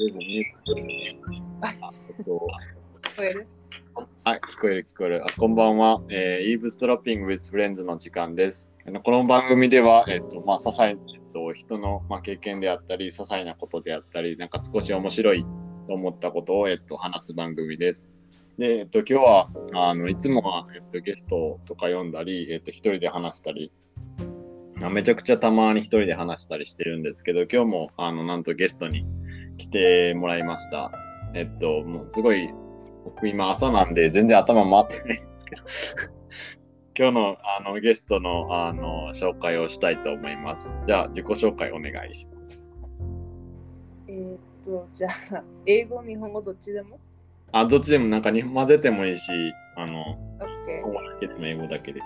りあえずミュートえっと聞こえる？はい、聞こえる聞こえる。あこんばんは。えー、イーブストラッピング with Friends の時間です。この番組では、えっと、まあ、些細、えっと、人の、まあ、経験であったり、些細なことであったり、なんか少し面白いと思ったことを、えっと、話す番組です。で、えっと、今日は、あの、いつもは、えっと、ゲストとか読んだり、えっと、一人で話したり、めちゃくちゃたまに一人で話したりしてるんですけど、今日も、あの、なんとゲストに来てもらいました。えっと、もうすごい、僕今朝なんで全然頭回ってないんですけど、今日の あのゲストのあの紹介をしたいと思います。じゃあ自己紹介お願いします。えーっと、じゃあ、英語、日本語どっちでも？あ、どっちでもなんかに混ぜてもいいし、あの、日。本語だけでも英語だけで。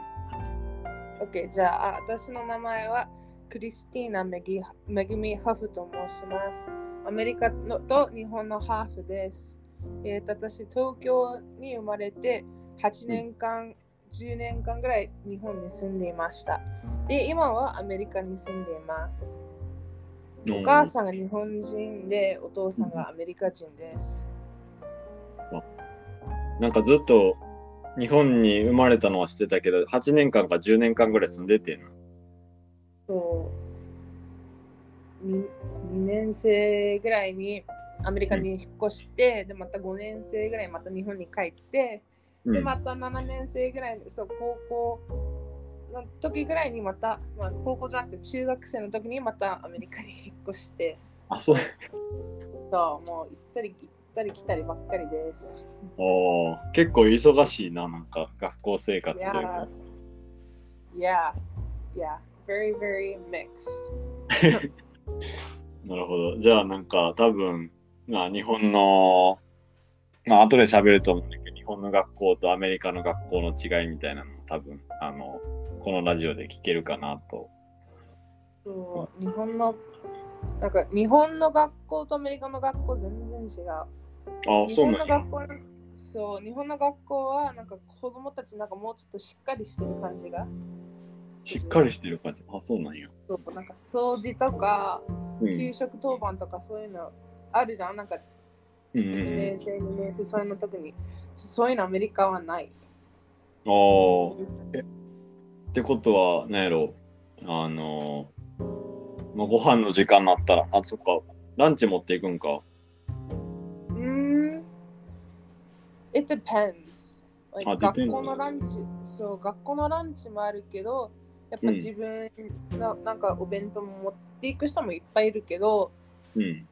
OK。じゃあ、あ私の名前はクリスティーナ・メギメグミ・ハフと申します。アメリカのと日本のハーフです。えー私、東京に生まれて8年間、10年間ぐらい日本に住んでいました。で、今はアメリカに住んでいます。お母さんが日本人で、お父さんがアメリカ人です。なんかずっと日本に生まれたのは知ってたけど、8年間か10年間ぐらい住んでて。そう2、2年生ぐらいにアメリカに引っ越して、で、また5年生ぐらいまた日本に帰って、で、うんまた7年生ぐらい、そう、高校の時ぐらいにまた、まあ、高校じゃなくて中学生の時にまたアメリカに引っ越して、あ、そう。そう、もう行ったり行ったり来たりばっかりです。おー結構忙しいな、なんか学校生活というか。Yeah, yeah, very, very mixed. なるほど。じゃあなんか多分、まあ日本の、まあ後で喋ると思うんだけど、日本の学校とアメリカの学校の違いみたいなのも多分、あの、このラジオで聞けるかなと。そう、日本の、なんか日本の学校とアメリカの学校全然違う。あ、日そうなんや。本の学校のそう、日本の学校はなんか子供たちなんかもうちょっとしっかりしてる感じが。しっかりしてる感じ。あ、そうなんや。そうなんか掃除とか、うん。給食当番とかそういうのあるじゃん。なんかうんうん1年生、2年生、そういうの時に。そういうのアメリカはない。うん。ああ。ってことは、なんやろ。あの、まあ、ご飯の時間になったら、あ、そっか。ランチ持っていくんか。うーん。It depends. Like あ学校のランチ、そう、学校のランチもあるけど、やっぱうん自分のなんかお弁当も持っていく人もいっぱいいるけど、うん。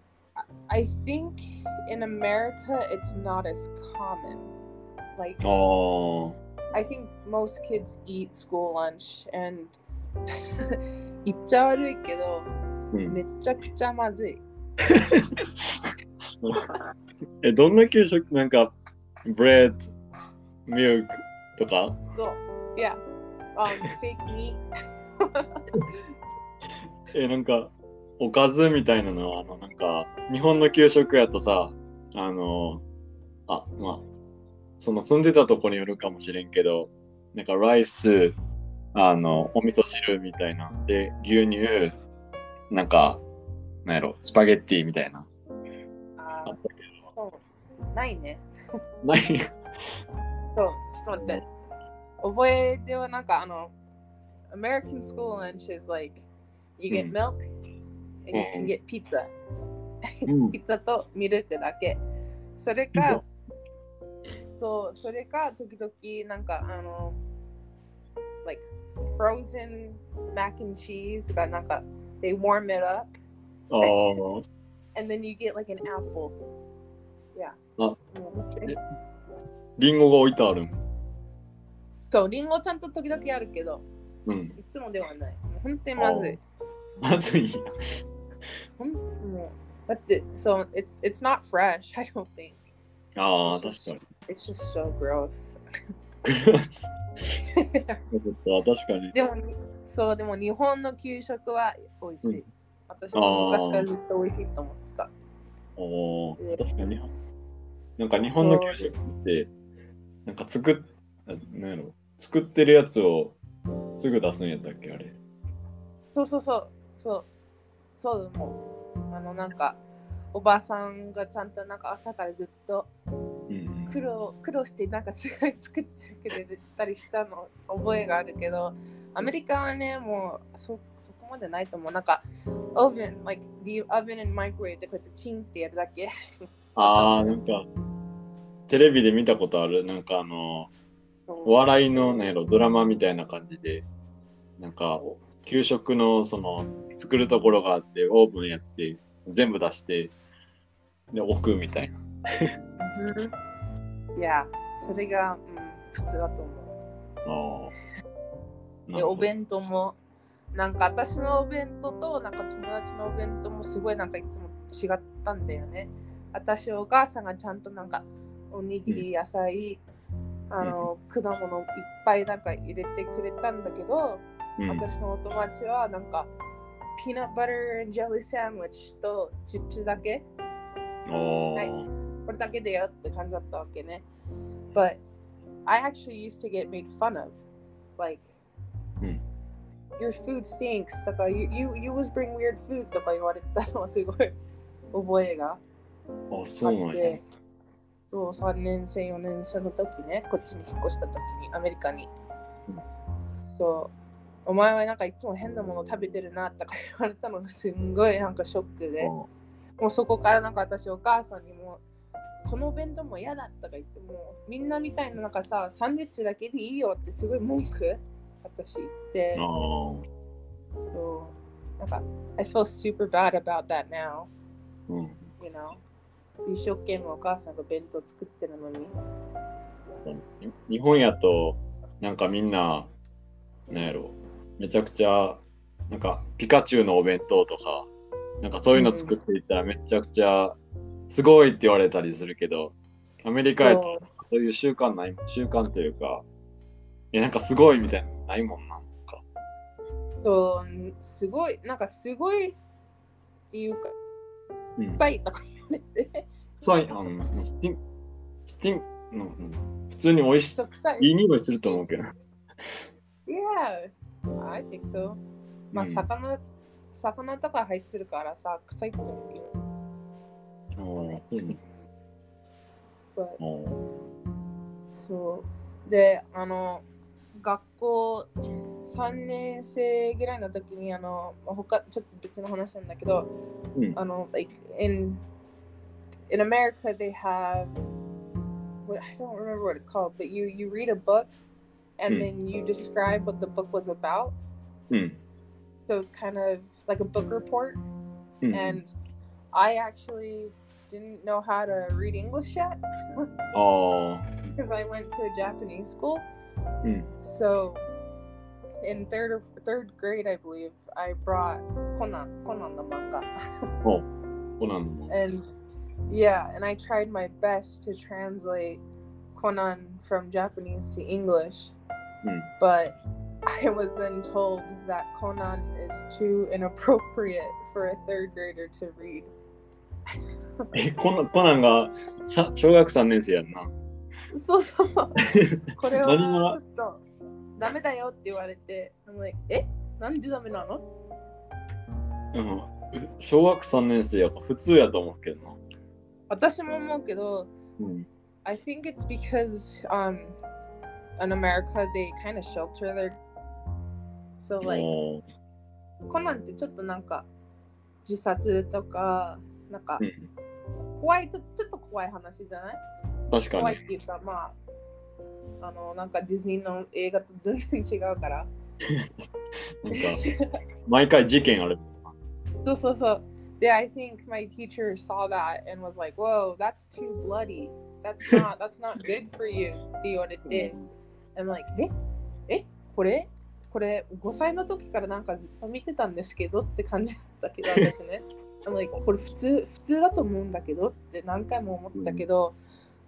I think in America it's not as common. Like ああ。I think most kids eat school lunch and 言っちゃ悪いけど、うん。めちゃくちゃまずい。え、どんな給食なんか、ブレッド、ミルクとか？そう。Yeah. Um, fake meat. え、なんか、おかずみたいなのは、あの、なんか、日本の給食やとさ、あの、あ、まあ、その住んでたとこによるかもしれんけど、なんか、ライス、あの、お味噌汁みたいな。で、牛乳、なんか、なんやろ、スパゲッティみたいな。あーそう。ないね。ないそう。ちょっと待って。覚えではなんかあの、American school lunch is like, you get うん milk and you うん can get pizza. うんピッツァとミルクだけ。それか、そう、それか、時々、なんか、あの、like, frozen mac and cheese がなんか、they warm it up あー and then you get like an apple. Yeah. あもう待ってリンゴが置いてあるん。 そう、リンゴちゃんと時々あるけど、うん。いつもではない。もう本当にまずい。まずいや。ほんもうだって、そう、it's, it's not fresh, I don't think. ああ、確かに。It's just so gross. 確かに。でも、そう、でも日本の給食は美味しい。うん私も昔からずっと美味しいと思ってた。おえー確かに。なんか日本の給食って、なんか作っ、あなんやろ、作ってるやつをすぐ出すんやったっけ、あれ。そうそうそう、そう、そう、もう、あの、なんか、おばあさんがちゃんとなんか朝からずっとうん苦労苦労してなんかすごい作ってくれたりしたの覚えがあるけどアメリカはねもうそそこまでないと思う。なんかオーブン like the oven and microwave ってこうやってチンってやるだけ。ああ、なんか、テレビで見たことある。なんかあの、お笑いのなんやろドラマみたいな感じで、なんか、給食のその、作るところがあって、オーブンやって、全部出して、で、置くみたいな。うんいやそれが、うん、普通だと思う。でお弁当もなんか私のお弁当となんか友達のお弁当もすごいなんかいつも違ったんだよね。私お母さんがちゃんとなんかおにぎり野菜、あの果物いっぱいなんか入れてくれたんだけど、うん、私のお友達はなんかピーナッツバタージェリーサンドイッチとチップスだけおはいーこれだけでよって感じだったわけね。But I actually used to get made fun of. Like, うん your food stinks とか、you, you, you always bring weird food とか言われたのはすごい覚えが。あ、そうなんや。そう、3年生、4年生の時ね、こっちに引っ越した時に、アメリカにうん。そう、お前はなんかいつも変なもの食べてるなとか言われたのがすんごいなんかショックで。もうそこからなんか私お母さんにもこのお弁当も嫌だとか言ってもみんなみたいななんかさサンドイッチだけでいいよってすごい文句私言って。そうなんか I feel super bad about that now うん。you know? 一生懸命お母さんが弁当作ってるのに。日本やと、なんかみんな、なんやろ、めちゃくちゃ、なんかピカチュウのお弁当とか、なんかそういうの作っていったらめちゃくちゃすごいって言われたりするけど、アメリカやとそう。いう習慣ない、習慣というか、いやなんかすごいみたいなのないもんな。なんか。そうすごいなんかすごいっていうかうん。いっぱいとかれてそうあのスティン、スティン、うんうん、普通に美味しそう臭いいい匂いすると思うけど。Yeah, I think so. まあ、うん。魚、魚とか入ってるからさ、臭いって思うよ。おーうん But おー。そう。で、あの、学校3年生ぐらいの時に、あの、他、ちょっと別の話なんだけど、うん。あの、like, in, in America they have what I don't remember what it's called, but you you read a book and then you describe what the book was about. So it's kind of like a book report. And I actually didn't know how to read English yet. oh. Because I went to a Japanese school. So in third or third grade, I believe, I brought Conan, Conan the manga. oh, Conan. And yeah, and I tried my best to translate Conan from Japanese to English, Mm. but I was then told that Conan is too inappropriate for a third grader to read. え、コナンコナンがさ小学3年生やんな。そうそうそう。これはち何がょっとダメだよって言われて、I'm like, えなんでダメなのうん。小学3年生やから普通やと思うけどな。 私も思うけど、うん。I think it's because um in America they kind of shelter their so like コナンってちょっとなんか自殺とかなんかうん、怖いちょちょっと怖い話じゃない？確かに。怖いっていうかまああのなんかディズニーの映画と全然違うから なんか、毎回事件ある。そうそうそう。で、I think my teacher saw that and was like, whoa, that's too bloody. That's not, that's not good for you. って言われて、I'm like, ええこれ?これ5歳の時からなんかずっと見てたんですけどって感じだったけど、私ね。I'm like, これ普通、普通だと思うんだけどって何回も思ったけど、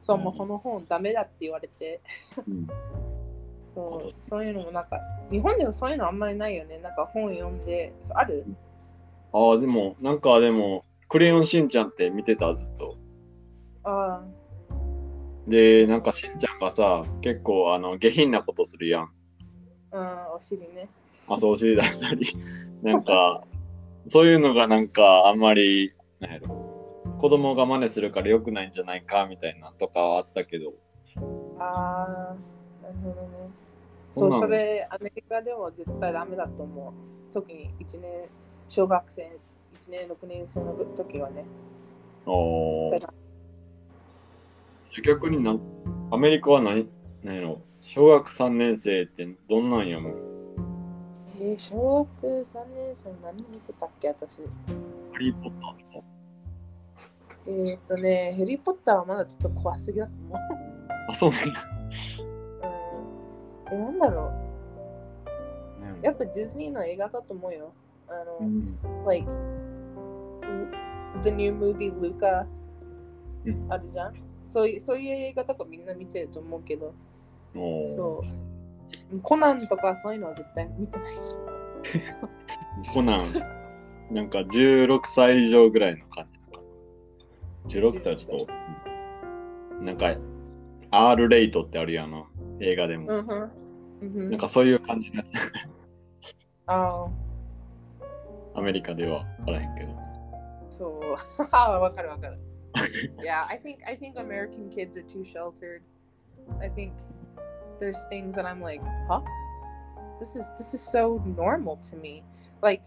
そう、もうその本ダメだって言われて、うん。そう、そういうのもなんか、日本でもそういうのあんまりないよね。なんか本読んで、ある？ああ、でも、なんかでも、クレヨンしんちゃんって見てた、ずっと。あで、なんかしんちゃんがさ、結構、あの、下品なことするやん。あ、うん、お尻ね。あ、そう、お尻出したり。なんか、そういうのがなんか、あんまり、なんやろ。子供が真似するから良くないんじゃないかみたいなとかはあったけど。ああ、なるほどね。そう、それ、アメリカでも絶対ダメだと思う。特に1年、小学生、1年、6年生の時はね。おーだか逆になんアメリカは何何やろ小学3年生ってどんなんやもん？えー、小学3年生何見てたっけ、私。ハリー・ポッターとか？えー、っとね、ヘリー・ポッターはまだちょっと怖すぎだと思う。あ、そうなんや。うん、え、なんだろなんう。やっぱディズニーの映画だと思うよ。あの、うん、like, the new movie Luca うんあるじゃん？そういうそういう映画とかみんな見てると思うけど、そう。コナンとかそういうのは絶対見てない。コナン、なんか16歳以上ぐらいの感じなのかな。16歳はちょっと、なんか R レイトってあるやの映画でも。うんなんかそういう感じのやつ。ああ、アメリカでは分からへんけど。そう。ああ、わかるわかる。yeah, I think I think American kids are too sheltered. I think there's things that I'm like, huh? This is this is so normal to me. Like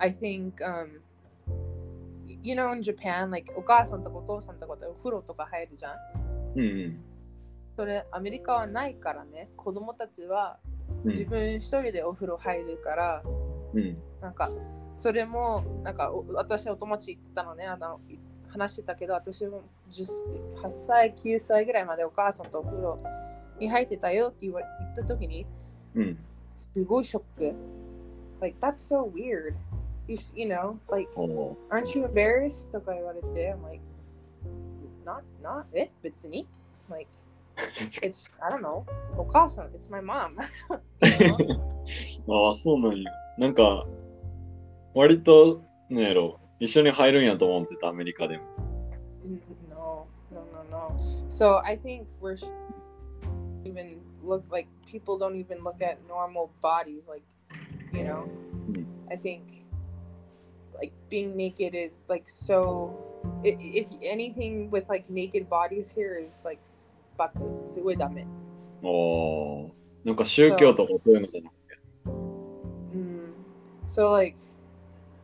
I think um you know in Japan like お母さんとかお父さんとかでお風呂とか入るじゃん。うんうん。それアメリカはないからね。子供たちはうん自分一人でお風呂入るから、うん。なんかそれもなんかお私お友達言ってたのねあのい話してたけど私も10 8歳9歳ぐらいまでお母さんとお風呂に入ってたよって言わ言った時にうん。すごいショック like that's so weird you, you know like お aren't you embarrassed とか言われて I'm like not not え別に like it's I don't know お母さん it's my mom? ああ、そうなんや。なんか、割と、なんやろ、一緒に入るんやと思ってた、アメリカでも。No, no, no, no. So I think we're even look like people don't even look at normal bodies. Like, you know, Mm. I think like being naked is like so. If, if anything with like naked bodies here is like すごいダメ。おーなんか宗教とかそういうのじゃなくて。Mm. So like,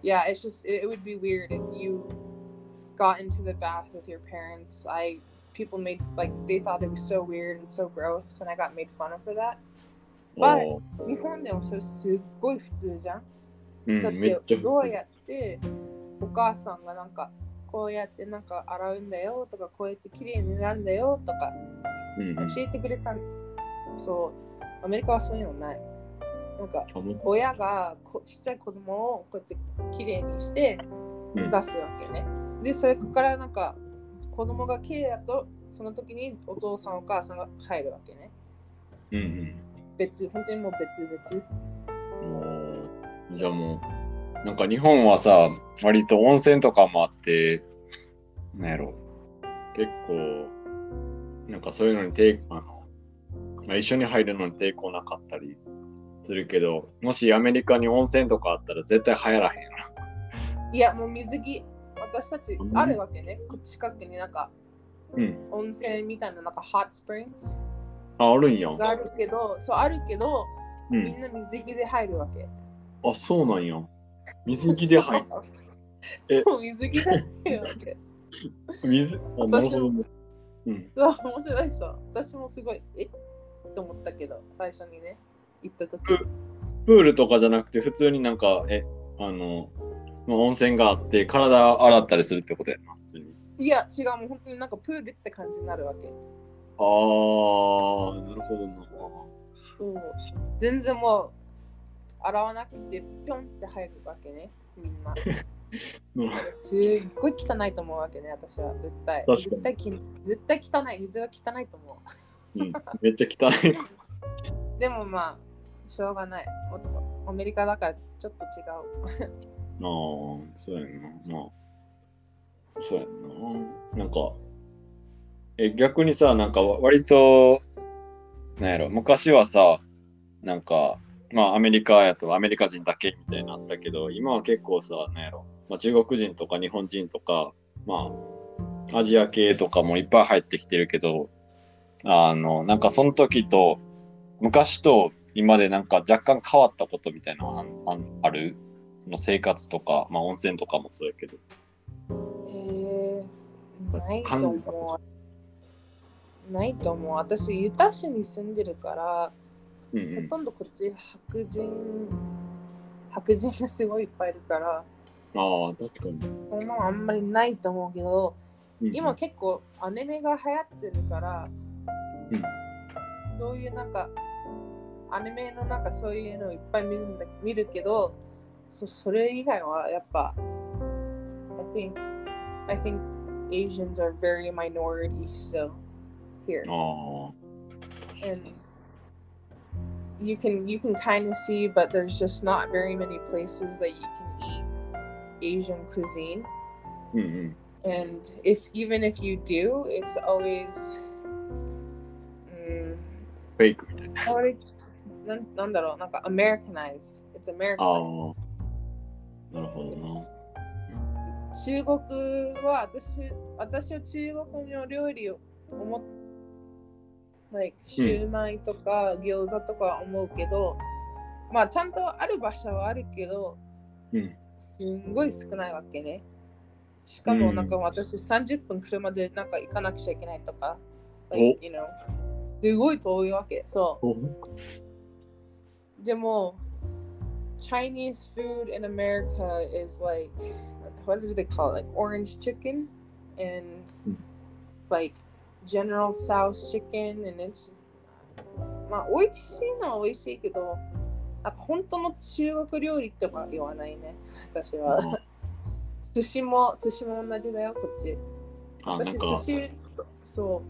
yeah, it's just it, it would be weird if you got into the bath with your parents. I people made like they thought it was so weird and so gross, and I got made fun of for that. はいおー日本でもそれすっごい普通じゃん。うん、だっめってちゃどうやってお母さんがなんかこうやってなんか洗うんだよとかこうやって綺麗になるんだよとかうんうん教えてくれた、そうアメリカはそういうのない。 なんか親がこちっちゃい子供をこうやって綺麗にしてうん出すわけね。で、それからなんか子供が綺麗だとその時にお父さんお母さんが入るわけね。うん別、本当にもう別々。じゃあもう、なんか日本はさ、割と温泉とかもあって、なんやろ、結構、なんかそういうのに抵あの、まあ、一緒に入るのに抵抗なかったりするけど、もしアメリカに温泉とかあったら絶対流行らへん。いや、もう水着、私たちうんあるわけね。こっち近くになんかうん。温泉みたいななんか hot springs あ、あるんや。があるけど、そうあるけど、うん。みんな水着で入るわけ。あ、そうなんや。水着で入る。え そう、水着で入るわけ。水、あ、なるほどね。うん。そう、面白いでしょ。私もすごい、え？っと思ったけど、最初にね、行った時。プールとかじゃなくて、普通になんか、え、あの、まあ、温泉があって、体洗ったりするってことやな、普通に。いや、違う、もう本当になんかプールって感じになるわけ。あー、なるほどな。そう全然もう、洗わなくて、ぴょんって入るわけね、みんな。うんすっごい汚いと思うわけね、私は。絶対。確かに絶対き絶対汚い。水は汚いと思うん、めっちゃ汚い。う。でもまあ、しょうがない。アメリカだからちょっと違う。あー、そうやな。まあ、そうやな。なんか、え、逆にさ、なんか割と、なんやろ、昔はさ、なんか、まあアメリカやとアメリカ人だけみたいなあったけど、今は結構さ、なんやろ、まあ、中国人とか日本人とか、まあ、アジア系とかもいっぱい入ってきてるけど、あの、なんかその時と、昔と今でなんか若干変わったことみたいなのああある？その生活とか、まあ温泉とかもそうやけど。えー、ないと思う。ないと思う。私、ユタ市に住んでるから、うんうんほとんどこっち白人、白人がすごいいっぱいいるから、ああ、確かに。そのあんまりないと思うけど、うんうん今結構アニメが流行ってるから、うんそういうなんかアニメのなんかそういうのいっぱい見るんだ見るけどそそれ以外はやっぱ I think I think Asians are very minority still here あ and you can you can kind of see but there's just not very many places that you can eat Asian cuisine あ。うんうん。 and if even if you do it's always うんフェイクみたい な。んなんだろうなんか Americanized it's あ Americanized あ。なるほどな。中国は私私は中国の料理を思っ like シューマイとか餃子とか思うけど、まあちゃんとある場所はあるけどうん。すんごい少ないわけね。しかもなんか私30分車でなんか行かなくちゃいけないとか、like, you know すごい遠いわけ。そう。おでも Chinese food in America is like what do they call it? Like orange chicken and Mm. like General Tso's chicken and it's just まあ美味しいのは美味しいけどなんか本当の中国料理とか言わないね私は寿司も寿司も同じだよこっち私か寿、司そ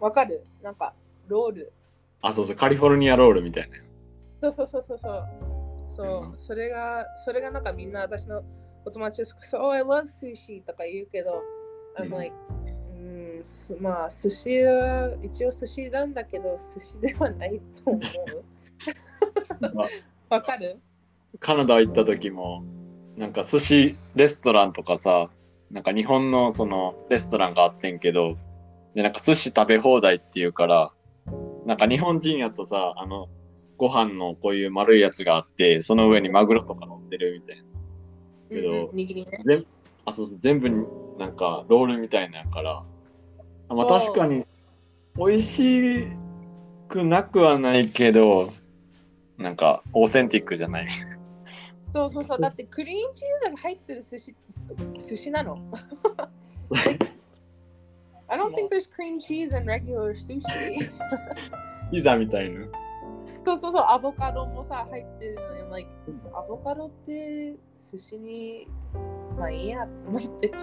うわかるなんかロールあ、そうそう、カリフォルニアロールみたいな。そうそうそうそうそう。そう、うんそれが、それがなんかみんな私のお友達です。そう、I love sushi とか言うけど、うん I'm like、うん、すまあ、寿司は一応寿司なんだけど、寿司ではないと思う。まあ わかる？カナダ行った時も、なんか寿司レストランとかさ、なんか日本のそのレストランがあってんけど、で、なんか寿司食べ放題っていうから、なんか日本人やとさ、あの、ご飯のこういう丸いやつがあって、その上にマグロとか乗ってるみたいな。けどうんうん、握りね。全あそうそう全部になんかロールみたいなから、あまあ確かに美味しくなくはないけど、なんかオーセンティックじゃない。そうそうそう。だってクリームチーズが入ってる寿司寿司なの。I don't think there's cream cheese in regular sushi. ピザみたいな。そうそうそう、アボカドもさ、入ってるのに、like、アボカドって寿司に、まあいいやと思ってきた。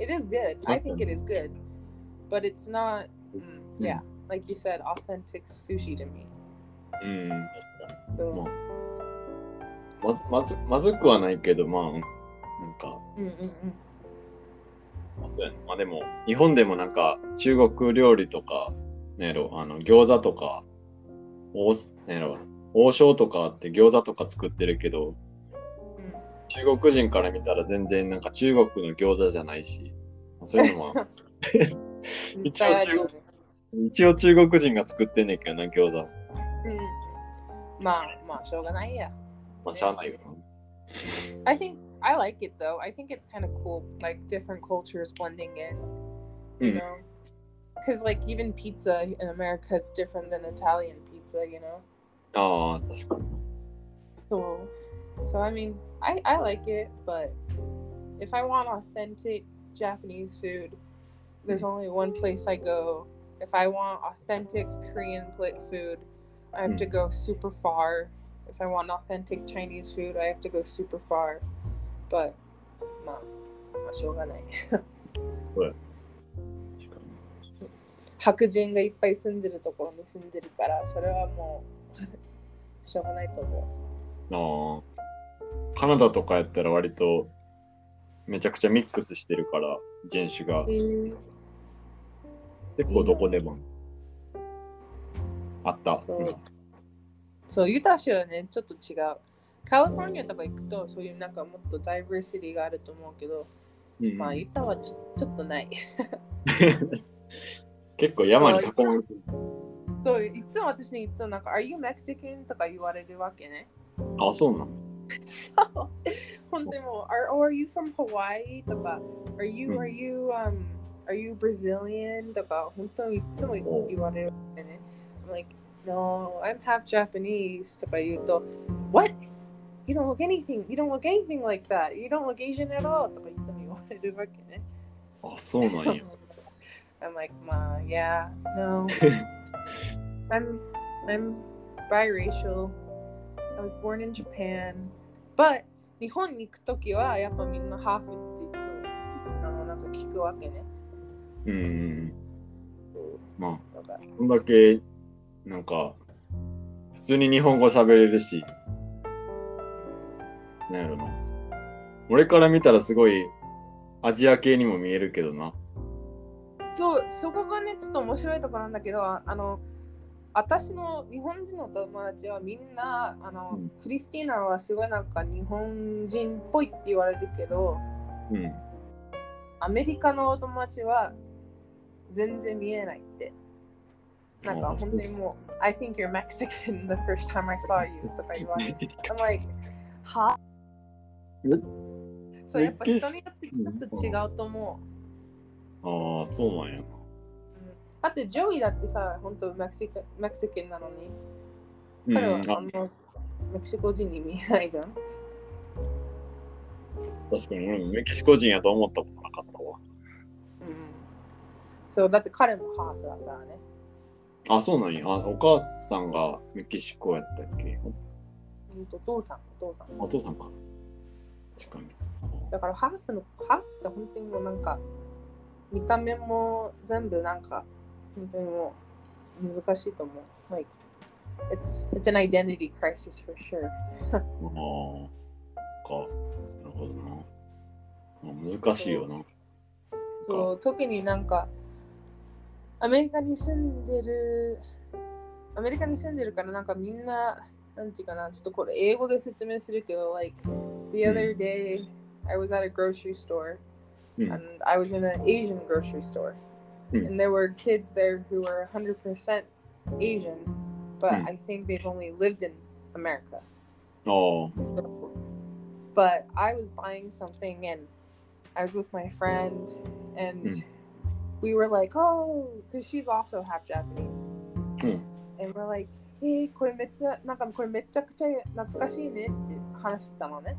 It is good. I think it is good. But it's not, mm, yeah, like you said, authentic sushi to me. うん。So, まずまずまずくはないけど、まあ、なんか、うんうんうん。まあでも、日本でもなんか中国料理とか、なんやろ、あの餃子とか、王なんやろ、王将とかあって餃子とか作ってるけど、中国人から見たら全然なんか中国の餃子じゃないし、そういうのは、うん、一応あるよね。一応中国人が作ってんねんけどな、餃子。うん。まあまあ、しょうがないや。まあ、しゃあないよな。I think I like it though. I think it's kind of cool, like different cultures blending in. You Mm. know, because like even pizza in America is different than Italian pizza. You know, ああ、確かに。 so so I mean, I I like it, but if I want authentic Japanese food, there's only one place I go. If I want authentic Korean pla food, I have to Mm. go super far. If I want authentic Chinese food, I have to go super far. But, まあ、まあ、しょうがない。 白人がいっぱい住んでるところに住んでるから、それはもう しょうがないと思ああ。カナダとかやったら割とめちゃくちゃミックスしてるから、人種がう。。結構どこでもあった。そうそう、ユタ州はね、ちょっと違う。カリフォルニアとか行くとそういうなんかもっとダイバーシティがあると思うけど、うんまあユタはちょちょっとない。結構山に囲まれてる。そういつも私にいつもなんか Are you Mexican? とか言われるわけね。あ、そうなのそう本当にもう are, or Are you from Hawaii? とか Are you, うん are you, um, are you Brazilian? とか本当にいつも言われるわけね。I'm like, No, I'm half Japanese とか言うと What? You don't look anything, you don't look anything like that. You don't look Asian at all とかいつも言われるわけね。あ、そうなんや。I'm like, Ma, yeah, no. I'm I'm biracial. I was born in Japan. But 日本に行くときはやっぱみんなハーフっていつもあのなんか聞くわけね。うんうん。そうまあ、こんだけ、なんか、普通に日本語喋れるし、なんやろな。俺から見たらすごいアジア系にも見えるけどな。そうそこがねちょっと面白いところなんだけどあの私の日本人の友達はみんなあの、うんクリスティーナはすごいなんか日本人っぽいって言われるけどうん。アメリカのお友達は全然見えないって。なんかあ本当にもう、I think you're Mexican the first time I saw you とか言われて、I'm like, はえ？そう、やっぱ人によってちょっと違うと思う。ああ、そうなんや。うんだって、ジョイだってさ、本当メキシカメキシカンなのに、うん、彼はああのメキシコ人に見えないじゃん。確かに俺もメキシコ人やと思ったことなかったわ。うん、そう、だって彼もハーフだからね。あ、そうなんや。あ、お母さんがメキシコやったっけ？うんとお父さん、お父さん。お父さんか。確かに。だからハーフのハーフって本当にもうなんか見た目も全部なんか本当にもう難しいと思う。Like it's it's an identity crisis for sure. ああ、か。なるほどな。まあ難しいよな。そう特になんかアメリカに住んでるアメリカに住んでるからなんかみんななんていうかなちょっとこれ英語で説明するけど like the other day I was at a grocery store うん。 and I was in an Asian grocery store. Hmm. And there were kids there who were 100% Asian, but Hmm. I think they've only lived in America. ああ、 So, but I was buying something and I was with my friend and Hmm. we were like, oh, because she's also half Japanese. Hmm. And we're like, えー、これめっちゃ、なんかこれめちゃくちゃ懐かしいねって話してたのね。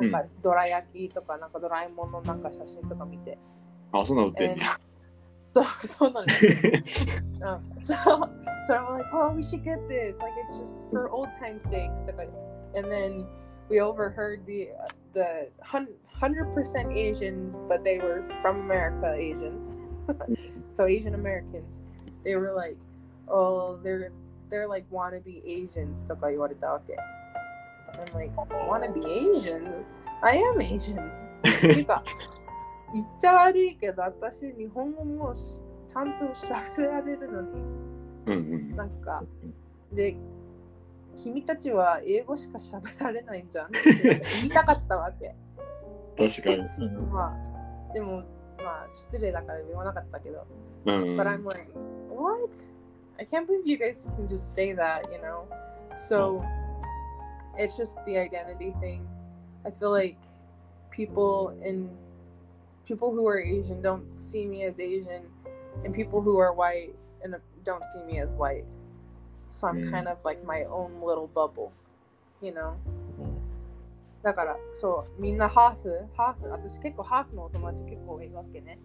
なんかドラ焼きとか、なんかドラえもんのなんか写真とか見て。あ、そんな売ってんねや。そう、そうなのよ。うん、そう、so I'm like, oh, we should get this. Like, it's just for old time's sakes. Like, and then we overheard the the hun- 100% Asians, but they were from America Asians. so Asian Americans, they were like, oh, they're they're like wannabe Asians とか言われたわけ。 I'm like, wannabe Asian? I am Asian. ていうか、言っちゃ悪いけど、私、日本語もしちゃんと喋られるのに、うんうん。なんか、で、君たちは英語しか喋られないんじゃんって言いたかったわけ。確かに。まあ、でも、まあ、失礼だから言わなかったけど。うんうん。But I'm like, what? I can't believe you guys can just say that, you know? So it's just the identity thing. I feel like people in people who are Asian don't see me as Asian, and people who are white and don't see me as white. So I'm Mm. kind of like my own little bubble, you know? だから、そう、みんなハーフ、ハーフ、私結構ハーフのお友達結構多いわけね。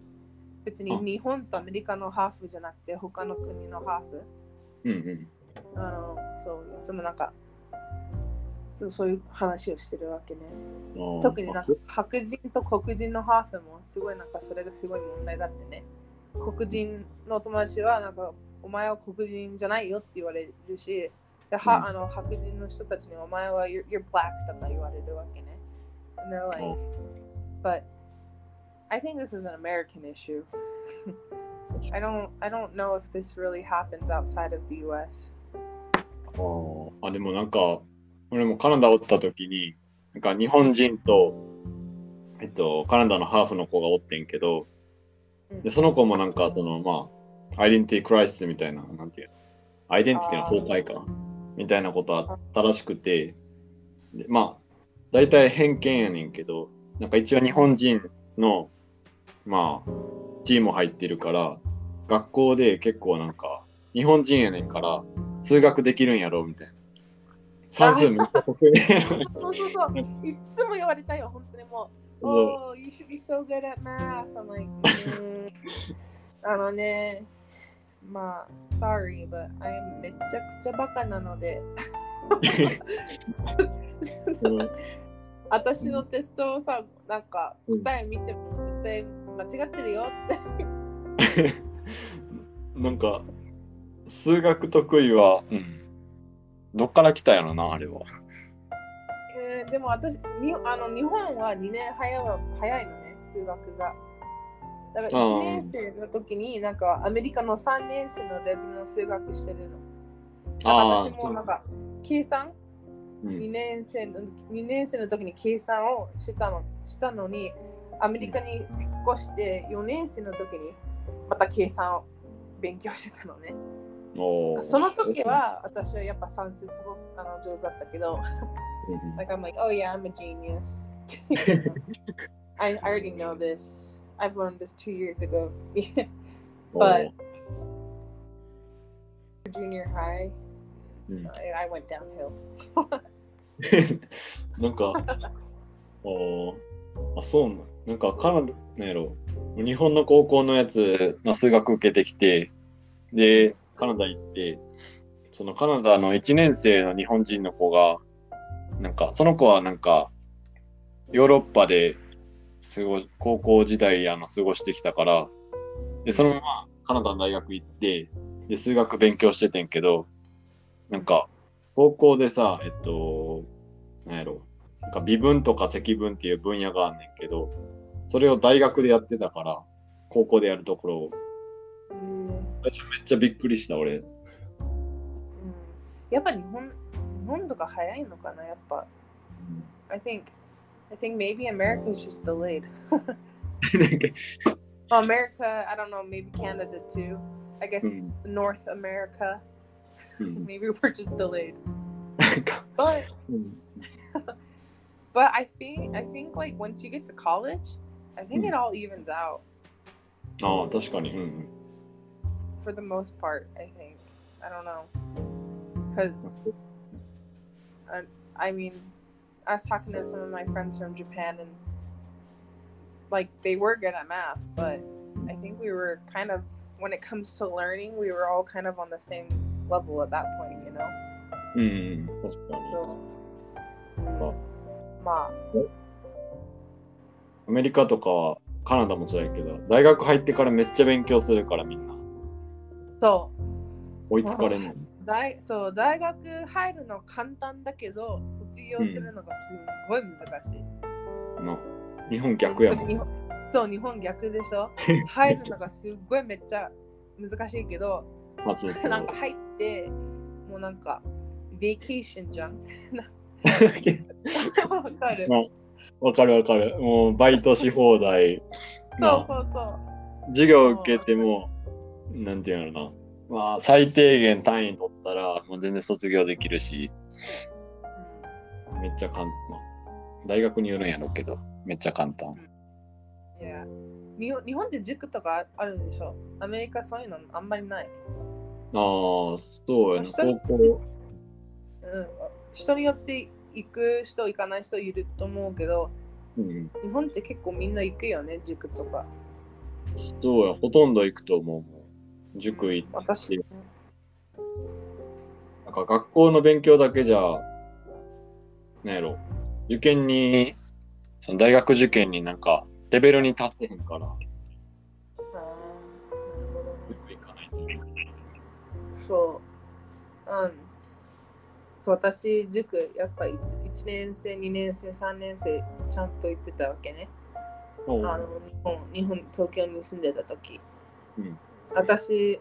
別にあ日本とアメリカのハーフじゃなくて、他の国のハーフ。うんうん。あの、そう、いつもなんか、いつも そういう話をしてるわけね。特になんか白人？と黒人のハーフもすごいなんかそれがすごい問題だってね。黒人の友達はなんかお前は黒人じゃないよって言われるし、ではうんあの白人の人たちにお前は you're, you're black とか言われるわけね。And they're like, お but I think this is an American issue. I don't I don't know if this really happens outside of the US. あーあ、でもなんか、俺もカナダおった時に、なんか日本人と、えっと、カナダのハーフの子がおってんけど、でその子もなんか、その、まあ、アイデンティティクライシスみたいな、なんていうの、アイデンティティの崩壊か、みたいなことあったらしくて、でまあ、大体偏見やねんけど、なんか一応日本人の、まあ、チーム入ってるから、学校で結構なんか、日本人やねんから、数学できるんやろみたいな。算数めっちゃ得意そうそうそう。いっつも言われたよ、本当にもう。Oh, you should be so good at math. I'm like, うんあのね、まあ、sorry, but I am めちゃくちゃバカなので、うん私のテストをさ、なんかうん答え見ても絶対間違ってるよって。なんか、数学得意は、うん。どっから来たやろな、あれは。えーでも私にあの、日本は2年早い早いのね、数学が。だからあー1年生の時になんかアメリカの3年生のレベルの数学してるの。私もなんか計算？うん2年生の2年生の時に計算をしたのしたのにアメリカに引っ越して4年生の時にまた計算を勉強してたのね。その時、は私はやっぱ算数とあの上手だったけど、うん like I'm like, oh yeah, I'm a genius. I, I already know this. I've learned this two years ago. お but- ー Junior high, うん I, I went downhill. なんか、おーあ、そうなん。なんか、カナダ、なんやろ。日本の高校のやつの数学受けてきて、で、カナダ行って、そのカナダの1年生の日本人の子が、なんか、その子はなんか、ヨーロッパで過ご高校時代あの過ごしてきたから、で、そのままカナダの大学行って、で、数学勉強しててんけど、なんか、高校でさ、えっと、なんやろ、なんか微分とか積分っていう分野があんねんけど、それを大学でやってたから、高校でやるところを、めっちゃびっくりした、俺。うんやっぱ日本日本とか早いのかなやっぱ。I think I think maybe America is just delayed. なんか well, America, I don't know, maybe Canada too. I guess うん、 North America. うん、 Maybe we're just delayed. なんか、 But うん、 but I think I think like once you get to college, I think it all evens out ああ、確かに、うん。 for the most part, I think. I don't know. Cuz I, I mean, I was talking to some of my friends from Japan and like they were good at math, but I think we were kind of when it comes to learning, we were all kind of on the same level at that point, you know. うん、確かに。 So, あまあ、アメリカとかは、カナダもそうやけど、大学入ってからめっちゃ勉強するからみんな。 そう追いつかれんの。大そう大学入るの簡単だけど卒業するのがすごい難しい。な日本逆やもん。そう日本逆でしょ？入るのがすごいめっちゃ難しいけど まあ、そうそう。なんか入ってもうなんかベーケーションじゃん。わかるまあわかるわかる。もうバイトし放題。そうなそうそう。授業受けても、なんていうのな。まあ、最低限単位取ったら、もう全然卒業できるし、めっちゃ簡単。まあ大学によるんやろうけど、めっちゃ簡単。いや日本日本って塾とかあるんでしょ？アメリカそういうのあんまりない？ああ、そうやな。高校。うん、人によって行く人行かない人いると思うけどうん。日本って結構みんな行くよね塾とか。そうや、ほとんど行くと思う。塾行って。私、なんか学校の勉強だけじゃ、なんやろ、受験に、その大学受験になんか、レベルに達せへんから、あ塾行かないといけない。ーそう。うん。そう、私、塾、やっぱ 1, 年生、2年生、3年生、ちゃんと行ってたわけね。あの日本、日本、東京に住んでた時。うん私、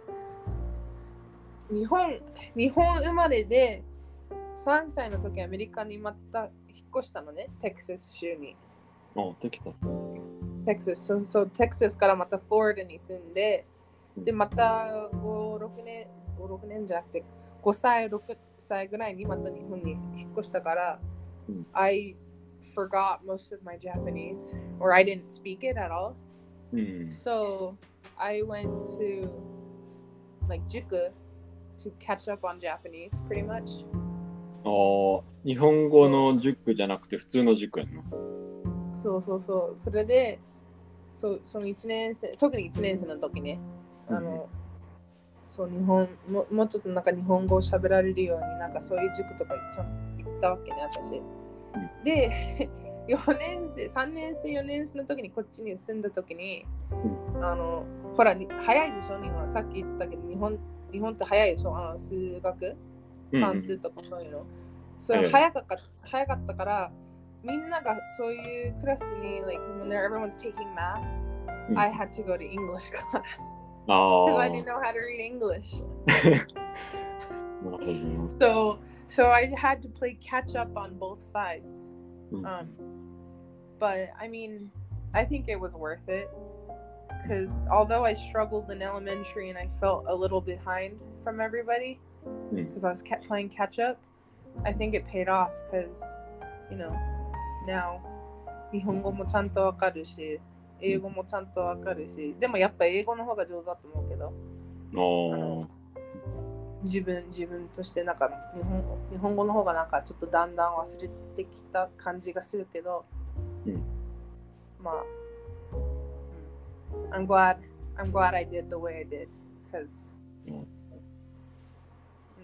日本、日本生まれで、3歳の時アメリカにまた引っ越したのね、テキサス州に。あ、できた。テキサス、そうそう、テキサスからまたフロリダに住んで、で、また5、6年、5、6年じゃなくて、5歳、6歳ぐらいにまた日本に引っ越したから、うん I forgot most of my Japanese, or I didn't speak it at all. うん。So I went to like Juku to catch up on Japanese pretty much. ああ、日本語の塾じゃなくて普通の塾やんな。そうそうそう。それで、そうその1年生、特に1年生の時ね、あの、そう日本も、もうちょっとなんか日本語を喋られるように、なんかそういう塾とか行っちゃ行ったわけね、私。で、4年生、3年生、4年生の時にこっちに住んだ時に、あの、ほら、に早いでしょ、日本。さっき言ってたけど、日本日本って早いでしょ、あの数学。うん算数とかそういうの。それはい早かった早かったから、みんながそういうクラスに、like, when everyone's taking math, うん I had to go to English class あ because あ、I な didn't know how to read English. So, so I had to play catch up on both sides. うん Um, but I mean, I think it was worth it because although I struggled in elementary and I felt a little behind from everybody Mm. because I was kept playing catch up, I think it paid off because, you know, now 日本語もちゃんとわかるし、英語もちゃんとわかるし、でもやっぱ英語の方が上手だと思うけど、あ 自分自分としてなんか日本日本語の方がなんかちょっとだんだん忘れてきた感じがするけど、うん。まあ、うん。I'm glad I'm glad I did the way I did because うん。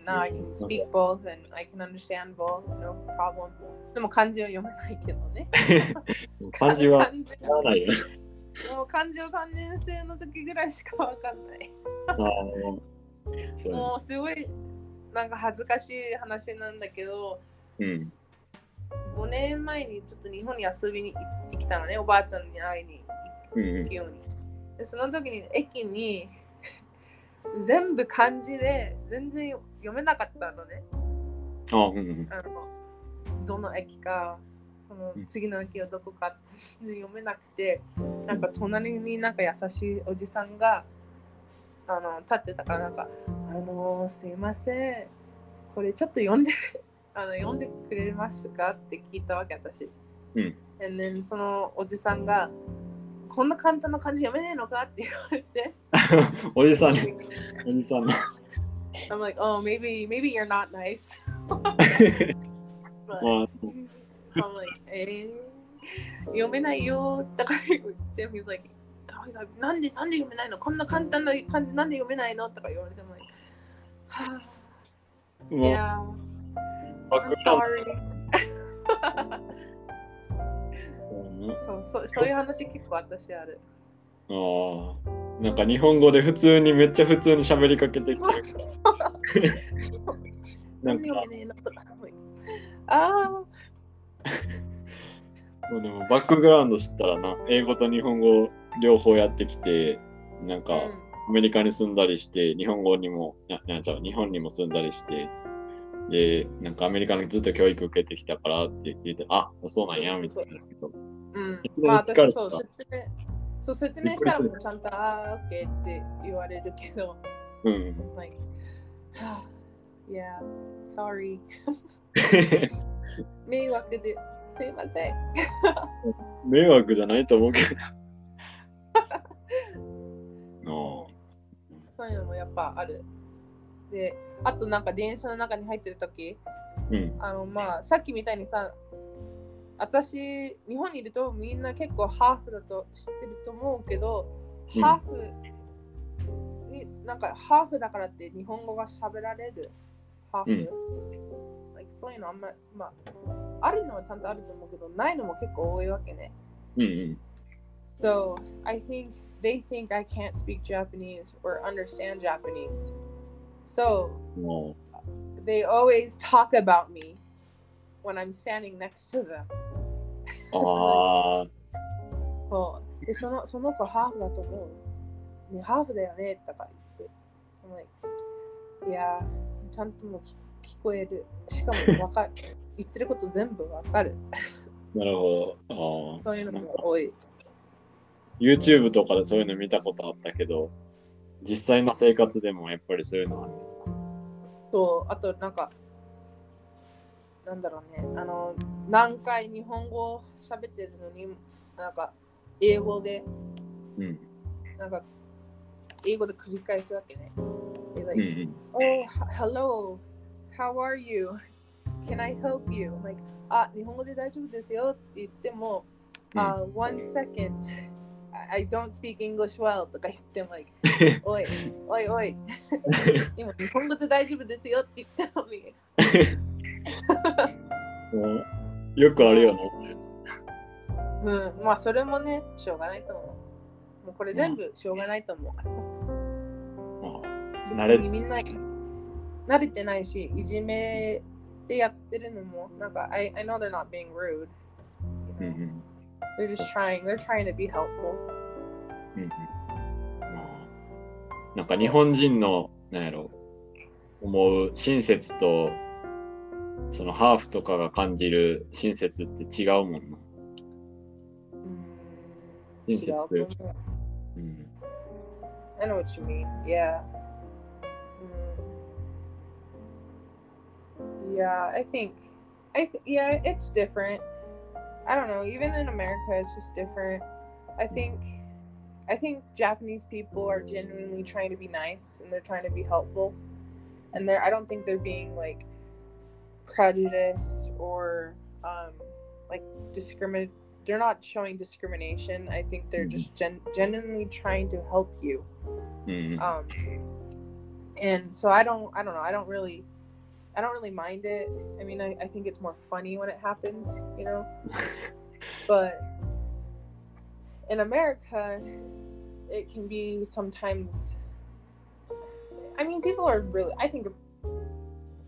now I can speak both and I can understand both no problem. でも漢字は読めないけどね。あ。漢字は漢字知らないよ。もう漢字は3年生の時ぐらいしかわかんない。ああ、もうすごいなんか恥ずかしい話なんだけどうん。5年前にちょっと日本に遊びに行ってきたのね、おばあちゃんに会いにうんうん行くように。でその時に駅に 全部漢字で全然読めなかったのね。あうんうん。あのどの駅か、そのうん次の駅はどこかって読めなくて、なんか隣になんか優しいおじさんがあの立ってたから、なんか、あのすいません、これちょっと読んで あの読んでくれますかって聞いたわけ、私。うん。Then そのおじさんが、こんな簡単な漢字読めねえのかって言われて、おじさんね、おじさんね。I'm like, oh, maybe, maybe you're not nice. But, まあ、so I'm like, えー、読めないよとか言って、he's like, like なんで、なんで読めないの？こんな簡単な漢字なんで読めないの？とか言われても、はあ.ドねそうそうそういう話結構私ある。ああ、なんか日本語で普通にめっちゃ普通に喋りかけてきて。るから。なか。あ まあでもバックグラウンド知ったらな、英語と日本語両方やってきて、なんあ、かアメリカに住んだりして、日本語にも、ななんちゃう、日本にも住んだりして、で、なんかアメリカにずっと教育受けてきたからって聞いて、あ、そうなんや、みたいな。うん。まあ私そう説明そう説明したらもうちゃんとあー、オッケーって言われるけど、うん。like, yeah, sorry. 迷惑ですいません。迷惑じゃないと思うけど。あそういうのもやっぱある。で、あとなんか電車の中に入ってるとき、うん。あのまあさっきみたいにさ、私、日本にいるとみんな結構ハーフだと知ってると思うけど、うんハーフに、なんかハーフだからって日本語が喋られる？ハーフ、like そういうのあんま、まあ、あるのはちゃんとあると思うけど、ないのも結構多いわけね。うんうん。So I think they think I can't speak Japanese or understand Japanese. So も they always talk about me when I'm standing next to them. う、ああ、そう。で、そのその子ハーフだと思う。ね、ハーフだよねとか言って。I'm like, いや、ちゃんともうき 聞こえる。しかもわかる。言ってること全部わかる。なるほど。あそういうのも多い。 YouTube とかでそういうの見たことあったけど、実際の生活でもやっぱりそういうのある。そう、あとなんか、なんだろうね、あの、何回日本語喋ってるのに、なんか、英語で、うん。なんか、英語で繰り返すわけね。でうん like, うん。oh, hello, how are you? Can I help you? Like, あ、日本語で大丈夫ですよって言っても、うんあ、one second, I don't speak English well とか言っても、like, おい、おいおい、今日本語で大丈夫ですよって言ったのに。よくあるよな、それ。うん、まあそれもね、しょうがないと思う。もうこれ全部しょうがないと思う。まあ慣れみんな慣れてないし、いじめでやってるのも、なんか、I, I know they're not being rude. You know? ん。 They're just trying, they're trying to be helpful. うんうんまあなんか日本人の、なんやろ、思う親切と、そのハーフとかが感じる親切って違うもんな。うん、親切という違うと思ううん。 I know what you mean. Yeah. Mm. Yeah, I think, I th- yeah, it's different. I don't know. Even in America, it's just different. I think, I think Japanese people are genuinely trying to be nice and they're trying to be helpful, and they're. I don't think they're being like prejudiced or um, like discriminate. They're not showing discrimination. I think they're just gen- genuinely trying to help you. うん。um and so i don't i don't know i don't really i don't really mind it. I mean i, I think it's more funny when it happens you know? But in america it can be sometimes i mean people are really i think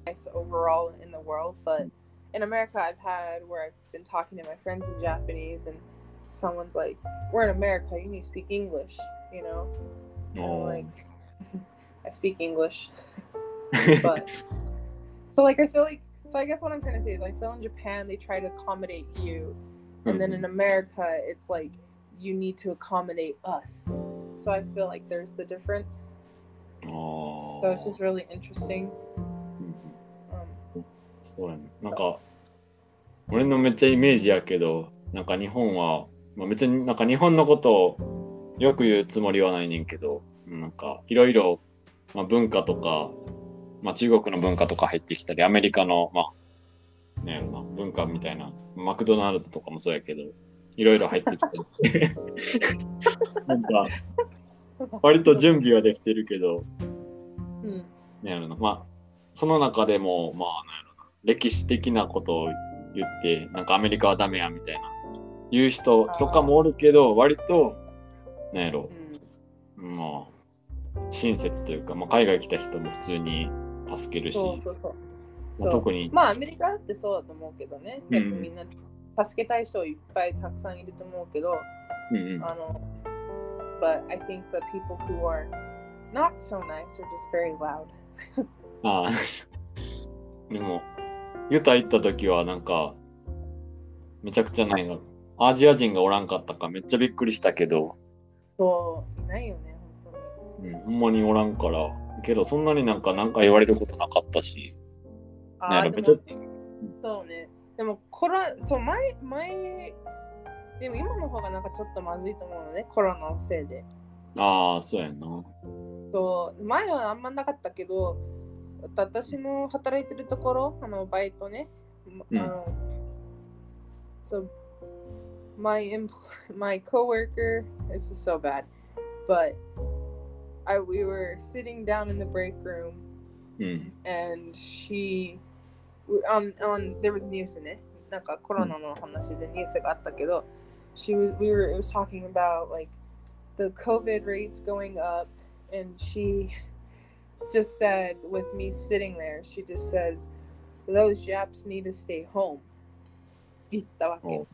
nice overall in the world but in america i've had where i've been talking to my friends in japanese and someone's like we're in america you need to speak english you know? And I'm like oh. I speak English, but so like I feel like so I guess what I'm trying to say is I feel in Japan they try to accommodate you, and then in America it's like you need to accommodate us. So I feel like there's the difference. あ So ー it's just really interesting. うん Um, そうやね。なんか、俺のめっちゃイメージやけど、なんか日本は、まあ、別になんか日本のことをよく言うつもりはないねんけど、なんかいろいろ、まあ、文化とか、まあ、中国の文化とか入ってきたり、アメリカの、まあ、ねやろな、文化みたいな、マクドナルドとかもそうやけど、いろいろ入ってきたり。なんか、割と準備はできてるけど、hmm. なんやろな、まあ、その中でも、まあ、なんやろな、歴史的なことを言って、なんかアメリカはダメやみたいな、言う人とかもおるけど、割と、なんやろ、Mm. まあ、親切というか、まあ、海外来た人も普通に助けるし、そうそうそう。まあ、特に、まあアメリカだってそうだと思うけどね。うん。みんな助けたい人いっぱいたくさんいると思うけど、うんうん、あの、but I think the people who are not so nice are just very loud. ああ、でも、ユタ行った時はなんか、めちゃくちゃなんか、アジア人がおらんかったかめっちゃびっくりしたけど、そう、いないよね、本当に。うん、ほんまにおらんから、けどそんなになんかなんか言われることなかったし、あなるほーでもどそうね。でもコロそう前前でも今の方がなんかちょっとまずいと思うのね、コロナのせいで。ああ、そうやんな。そう前はあんまなかったけど、私の働いてるところ、あのバイトね。うんあの so my empl- my coworker this is so bad, but I we were sitting down in the break room うん。 and she on on there was news in it なんかコロナの話でニュースがあったけど she was we were it was talking about like the covid rates going up and she just said with me sitting there she just says those japs need to stay home 言ったわけおお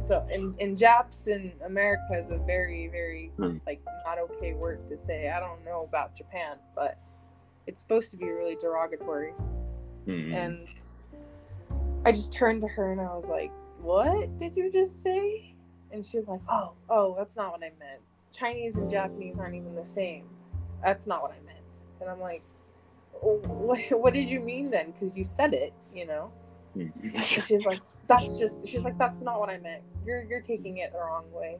so in in Japs in America is a very very mm. like not okay word to say. I don't know about Japan, but it's supposed to be really derogatory. Mm. And I just turned to her and I was like, "What did you just say?" And she's like, "Oh, oh, that's not what I meant. Chinese and Japanese aren't even the same. That's not what I meant." And I'm like, "What what did you mean then? Cuz you said it, you know?" うん、 And she's like, That's just, she's like, That's not what I meant. You're, you're taking it the wrong way.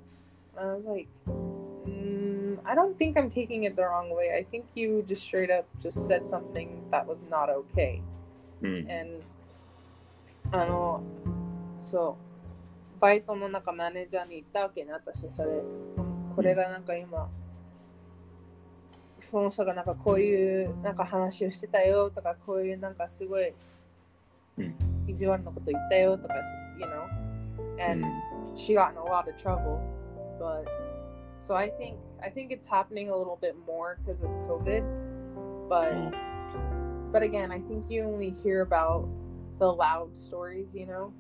And I was like, mm, I don't think I'm taking it the wrong way. I think you just straight up just said something that was not okay. うん。 And あのそうバイトの中マネージャーに行ったわけね私それこれがなんか今その人がなんかこういうなんか話をしてたよとかこういうなんかすごいうん 意地悪なこと言ったよとか you know う and ん she got in a lot of trouble but so I think I think it's happening a little bit more because of COVID but but again I think you only hear about the loud stories you know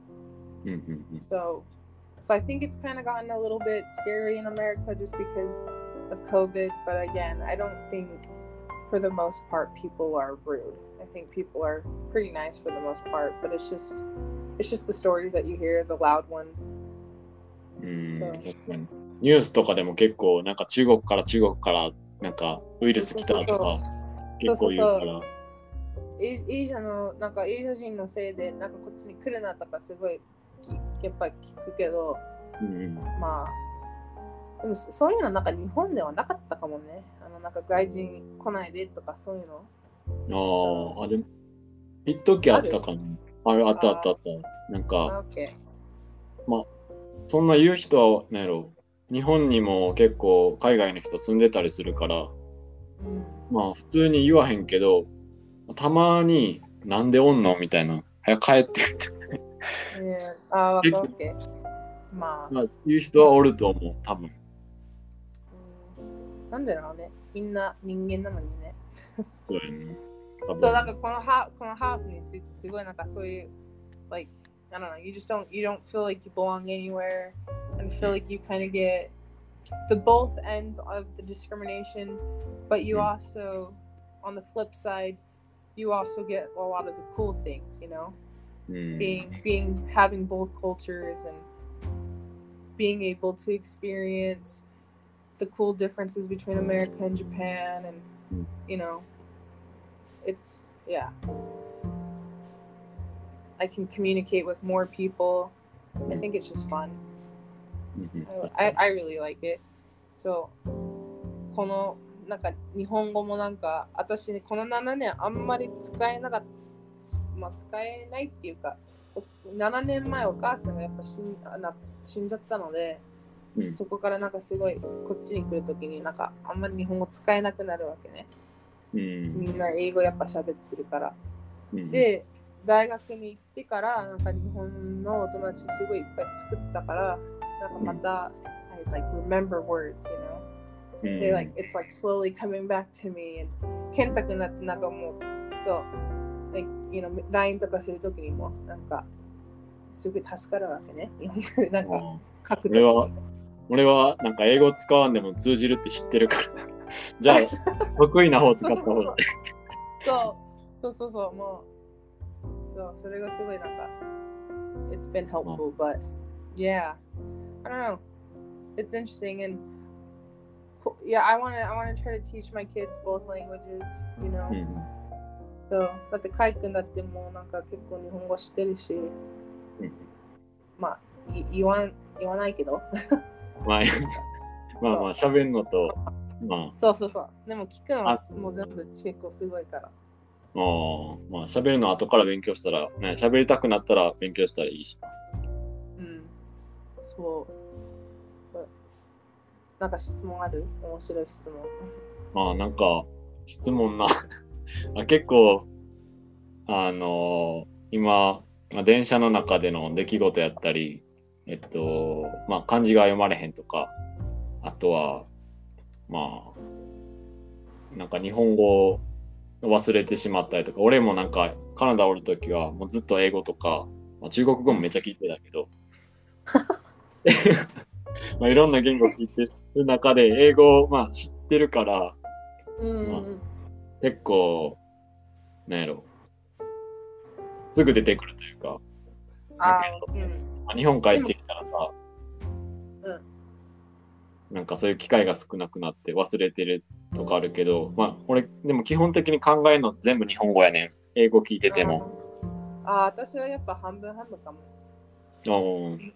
うんうんうん so so I think it's kind of gotten a little bit scary in America just because of COVID but again I don't think for the most part people are rude I think people are pretty nice for the most part but it's just it's just the stories that you hear the loud ones. うんそう確かにニュースとかでも結構なんか中国から中国からなんかウイルス来たとか結構言うから。エイジャのなんかエイジャ人のせいでなんかこっちに来るなとかすごいきやっぱり聞くけどうんうん。まあでもそういうのなんか日本ではなかったかもね。あのなんか外人来ないでとかそういうのあーあ、でも、一時あったかな。あれ、あったあったあった。なんか、OK そんな言う人は、なんやろ、日本にも結構海外の人住んでたりするから、うん。まあ普通に言わへんけど、たまになんでおんのみたいな、早く帰って。って、えー、あわかる まあ、まあ、言う人はおると思う、多分。うん、なんでだろうね。みんな人間なのにねそうやね。多そう分なんかこのハこのハーフについてすごいなんかそういう like I don't know you just don't you don't feel like you belong anywhere and feel like you kind of get the both ends of the discrimination but you Mm. also on the flip side you also get a lot of the cool things you know うん。 being being having both cultures and being able to experience the cool differences between America and Japan and Mm. you know it's yeah I can communicate with more people I think it's just fun うん I, I really like it そうこのなんか日本語もなんか私この7年あんまり使えなかったまあ使えないっていうかお7年前お母さんがやっぱ死んあな死んじゃったので、うん。そこからなんかすごいこっちに来るときになんかあんまり日本語使えなくなるわけね。うん。みんな英語やっぱ喋ってるから。うん、で大学に行ってからなんか日本のお友達すごいいっぱい作ったからなんかまた、I like remember words you know? うん、they like it's like slowly coming back to me and 健太くなってなんかもうそう like you know LINE とかするときにもなんかすごい助かるわけね。日本語でなんかうん。書くときに俺はなんか英語使わんでも通じるって知ってるから。じゃあ、得意な方使った方が。そうそうそうそうもうそうそれがすごいなんか it's been helpful but yeah I don't know it's interesting and yeah I want to I want to try to teach my kids both languages you know、うん。そうだってカイ君だってもうなんか結構日本語知ってるし、うんまあい言わん言わないけどまあ、まあまあ、喋るのと、まあ、そうそうそう。でも聞くのはあもう全部結構すごいから。もうまあ、喋るの後から勉強したら、ね、喋りたくなったら勉強したらいいし。うん。そう。なんか質問ある？面白い質問。まあ、なんか、質問な。あ結構、あの今、まあ、電車の中での出来事やったり、えっと、まあ、漢字が読まれへんとか、あとは、まあ、なんか日本語を忘れてしまったりとか、俺もなんかカナダおるときはもうずっと英語とか、まあ、中国語もめっちゃ聞いてたけど、まあいろんな言語聞いてる中で英語をまあ知ってるから、うんうん結構、なんやろ。すぐ出てくるというか、あーうん。まあ日本帰ってきたらさ、うんなんかそういう機会が少なくなって忘れてるとかあるけど、まあ俺、でも基本的に考えるの全部日本語やねん。英語聞いてても。あー私はやっぱ半分半分かも。うん。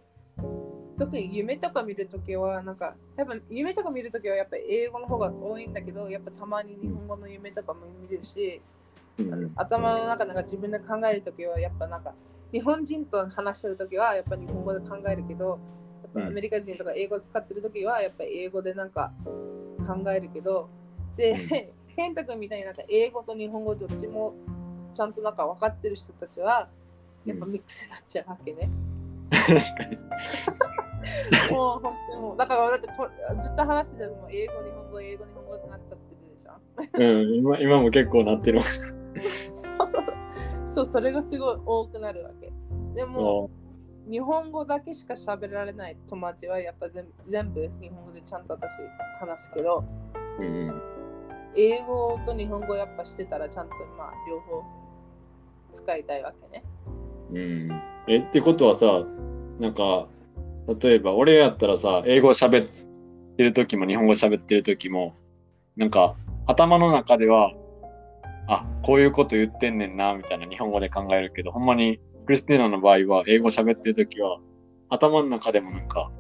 特に夢とか見るときは、なんか、やっぱ夢とか見るときはやっぱ英語の方が多いんだけど、やっぱたまに日本語の夢とかも見るし、うん頭の中なんか自分で考えるときはやっぱなんか、日本人と話してるときはやっぱ日本語で考えるけど、やっぱアメリカ人とか英語使ってるときはやっぱ英語でなんか考えるけど、で、ケンタ君みたいになんか英語と日本語どっちもちゃんとなんか分かってる人たちは、やっぱミックスになっちゃうわけね。確かに。もう本当にもうだからだってこずっと話してても英語日本語英語日本語ってなっちゃってるでしょうん、今今も結構なってる。そうそうそうそれがすごい多くなるわけでも日本語だけしか喋られない友達はやっぱ全全部日本語でちゃんと私話すけどうん。英語と日本語やっぱしてたらちゃんとまあ両方使いたいわけねうん。え、ってことはさ、なんか、例えば俺やったらさ、英語喋ってる時も日本語喋ってる時も、なんか頭の中では、あ、こういうこと言ってんねんな、みたいな日本語で考えるけど、ほんまにクリスティーナの場合は英語喋ってる時は、頭の中でもなんか、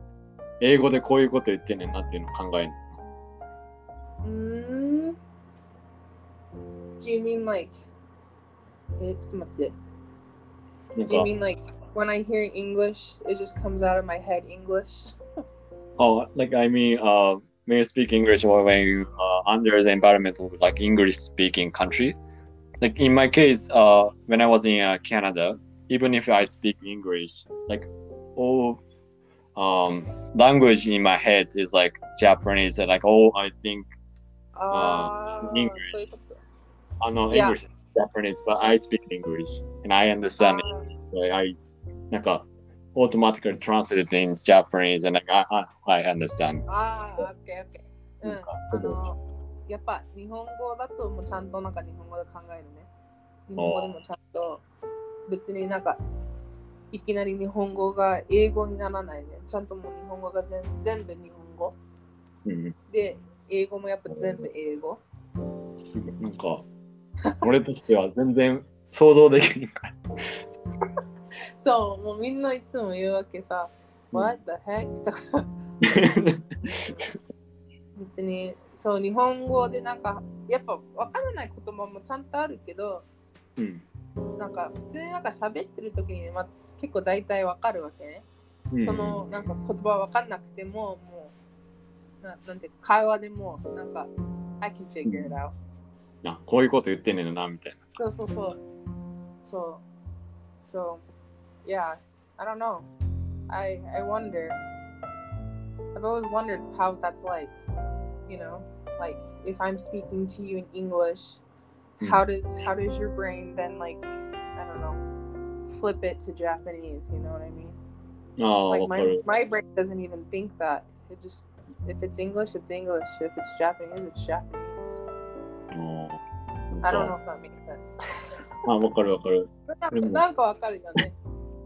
英語でこういうこと言ってんねんなっていうのを考える。うーん。Do you mean like えーちょっと待って。Do you か、mean like when I hear English, it just comes out of my head English? Oh, like I mean, uh, when you speak English or when you uh, under the environment of like English speaking country, like in my case, uh, when I was in uh, Canada, even if I speak English, like all um, language in my head is like Japanese, and like all I think, あー English そういうこと。 I know Yeah. English is Japanese, but I speak English and I understand it. あー Like, I なんか automatically translate in Japanese and I, I, I understand. あー、オッケーオッケー。うんなん。かあの、やっぱ日本語だともうちゃんとなんか日本語で考えるね。日本語でもちゃんと別になんかいきなり日本語が英語にならないね。ちゃんともう日本語が全全部日本語。うんで、英語もやっぱ全部英語。すごいなんか俺としては全然想像できないから。そう、もうみんないつも言うわけさ。うん。What the heck? とか。別にそう日本語でなんかやっぱわからない言葉もちゃんとあるけどうん。なんか普通になんか喋ってる時に、まあ、結構大体わかるわけね、うん。そのなんか言葉わかんなくてももうななんて会話でもなんか I can figure it out なこういうこと言ってんねんなみたいな。そうそうそう。そう。そう yeah I don't know I I wonder I've always wondered how that's like you know like if I'm speaking to you in English Hmm. how does how does your brain then like I don't know flip it to Japanese you know what I mean ああ、 like わか my る。 my brain doesn't even think that it just if it's English it's English if it's Japanese it's Japanese あー I な don't ん know か if that makes sense あ、わかるわかる。でもなんかわかるよね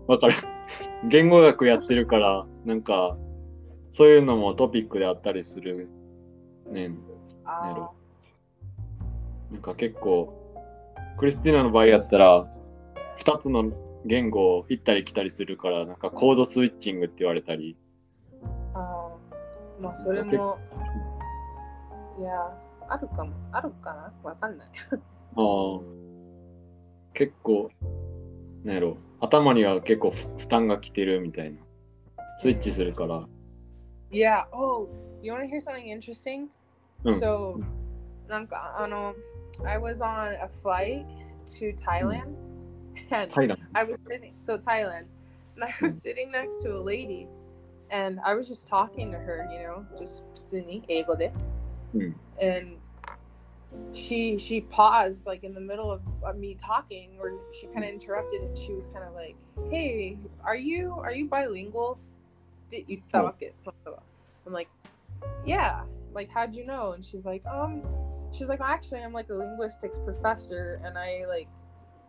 わかる。言語学やってるから、なんか、そういうのもトピックであったりする。ねん。なんか結構、クリスティーナの場合やったら、2つの言語を行ったり来たりするから、なんかコードスイッチングって言われたり。ーあーまあそれもいやあるかもあるかな？わかんない ああ。結構、なんやろ。頭には結構ふ負担がきてるみたいな。スイッチするから。 Yeah oh you want to hear something interesting うん so なんかあの I was on a flight to Thailand and タイラン I was sitting so Thailand and I was sitting next to a lady and I was just talking to her you know just 普通に英語でうん and she she paused like in the middle of, of me talking or she kind of interrupted and she was kind of like hey are you are you bilingual did you talk it i'm like yeah like, how'd you know? And she's like, um, she's like, actually, I'm like a linguistics professor, and I like,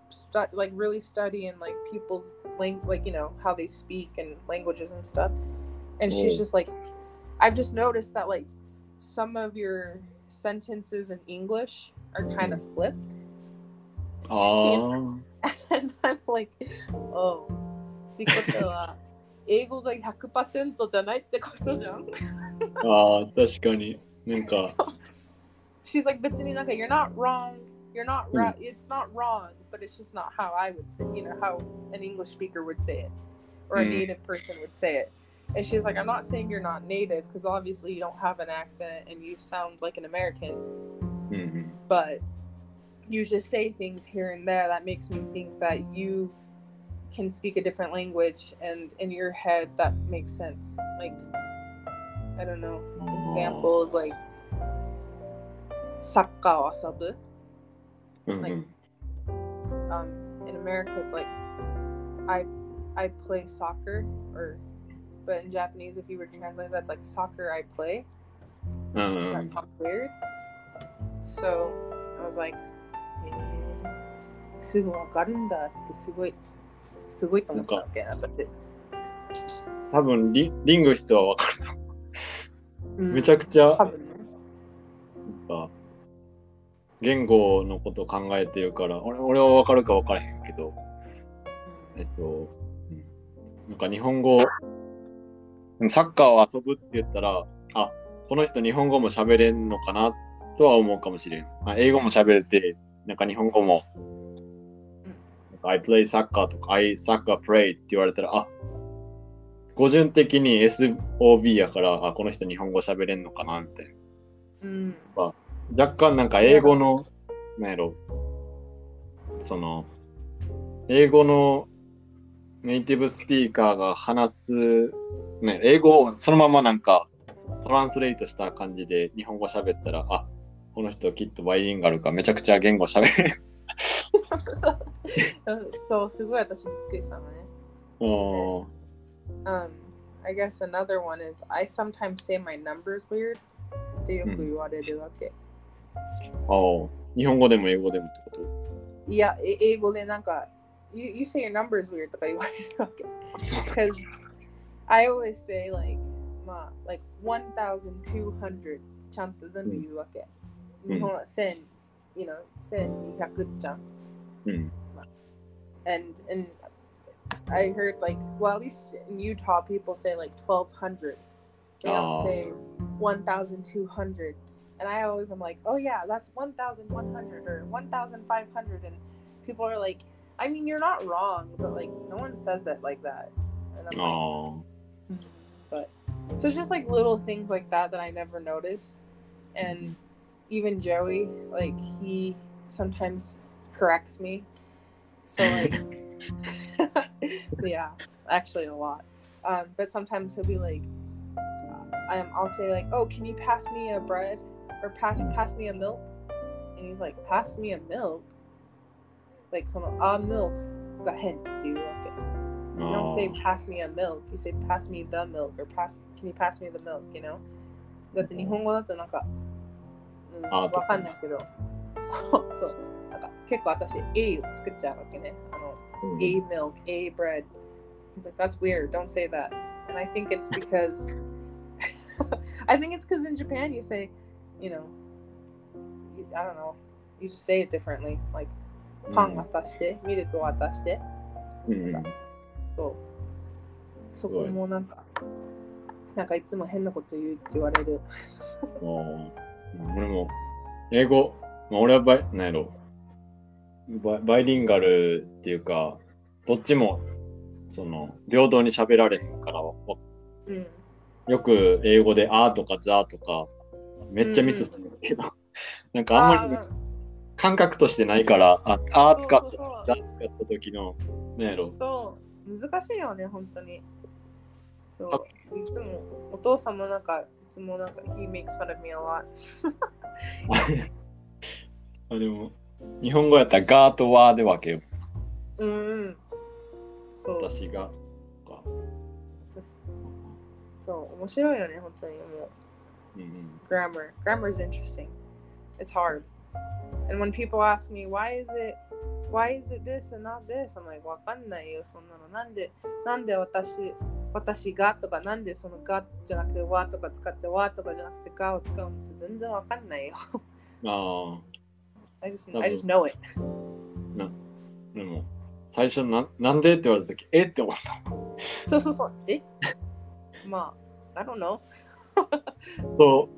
stu- like really study in like people's lang- like you know how they speak and languages and stuff. And she's Oh. just like, I've just noticed that like some of your sentences in English are kind of flipped. あ And I'm like, oh. ってことは、英語が100%じゃないってことじゃん。あ、ああ、確かに。なんか、 She's like, 別になんか you're not wrong. You're not right. It's not wrong, but it's just not how I would say, you know, how an English speaker would say it or a Mm. native person would say it. And she's like, I'm not saying you're not native because obviously you don't have an accent and you sound like an American. Mm-hmm. But you just say things here and there that makes me think that you can speak a different language and in your head that makes sense. Like, I don't know, examples like soccer, or something. Like, mm-hmm. um, in America, it's like I I play soccer or but in Japanese, if you were to translate, that's like soccer I play. うんうん That sounds weird. So I was like, えー、すぐわかるんだってすごいすごいと思ったわけ私。多分リリングイストは分かると思う。うんめちゃくちゃ、多分ね。なんか言語のことを考えてるから、俺俺は分かるか分からへんけど、えっと、うんなんか日本語、サッカーを遊ぶって言ったら、あ、この人日本語も喋れんのかなとは思うかもしれん。あ英語も喋れて、なんか日本語も、I play soccer とか I soccer play って言われたら、あ、語順的に SOB やから、あ、この人日本語喋れんのかなみたいな。うん。若干なんか英語の、なんやろ、その、英語のネイティブスピーカーが話す、ね、英語をそのままなんかトランスレートした感じで日本語喋ったら、あ、この人きっとバイリンガルかめちゃくちゃ言語喋れる。そうすごい私びっくりしたのね。おー Um, I guess another one is I sometimes say my numbers weird ってよく言われるわけ。おー日本語でも英語でもってこと？いや、え英語でなんか、you, you say your numbers weird とか言われるわけ。Because I always say like, まあ、like 1200ちゃんと全部言うわけ。うん日本は1000、you know, 1200じゃん。うん。 and and I heard like well at least in Utah people say like twelve hundred. They don't Oh. say one thousand two hundred. And I always am like, oh yeah, that's one thousand one hundred or one thousand five hundred and people are like, I mean you're not wrong, but like no one says that like that. I'm like, but so it's just like little things like that that I never noticed. And even Joey, like he sometimes corrects me. So like yeah, actually a lot. Um, but sometimes he'll be like, uh, um, I'll say like, "Oh, can you pass me a bread or pass pass me a milk?" And he's like, "Pass me a milk." Like some a milk got hint do you okay? ー You あ don't say ー pass me a milk. You say pass me the milk or pass. Can you pass me the milk? You know. だって日本語だとなんか、うん、あわかんないけど、そうそう。なんか結構私 A を作っちゃうわけね。あのうん A milk, A bread. He's like, that's weird. Don't say that. And I think it's because I think it's because in Japan you say, you know, you, I don't know, you just say it differently. Like, パン渡して、ミルク渡して。うんうんそう。そこもなんか、なんかいつも変なこと言うって言われる。俺も、英語、まあ、俺はバイ、なんやろバイ、バイリンガルっていうか、どっちも、その、平等に喋られへんから、わうん。よく英語で、あーとかザーとか、めっちゃミスするけど、なんかあんまりー感覚としてないから、あ、あー使って、そうそうザー使った時の、なんやろそう難しいよね、本当に。そあう。いつも、お父さんもなんか、いつもなんか、he makes fun of me a lot. あでも、日本語やったらガーとワーで分けよう。うんうん。そう。私が。かそう、面白いよね、本当に。もうん。grammar. Grammar is interesting. It's hard. And when people ask me why is it why is it this and not this? I'm like わかんないよそんなの。なんでなんで私私が？とかなんでそのが？じゃなくてわとか使ってわとかじゃなくてがを使うのって全然わかんないよ。あ I just I just know it. あ、でも、最初な、なんでって言われたとき、え？って思った。そうそうそう。え？まあ、I don't know. そ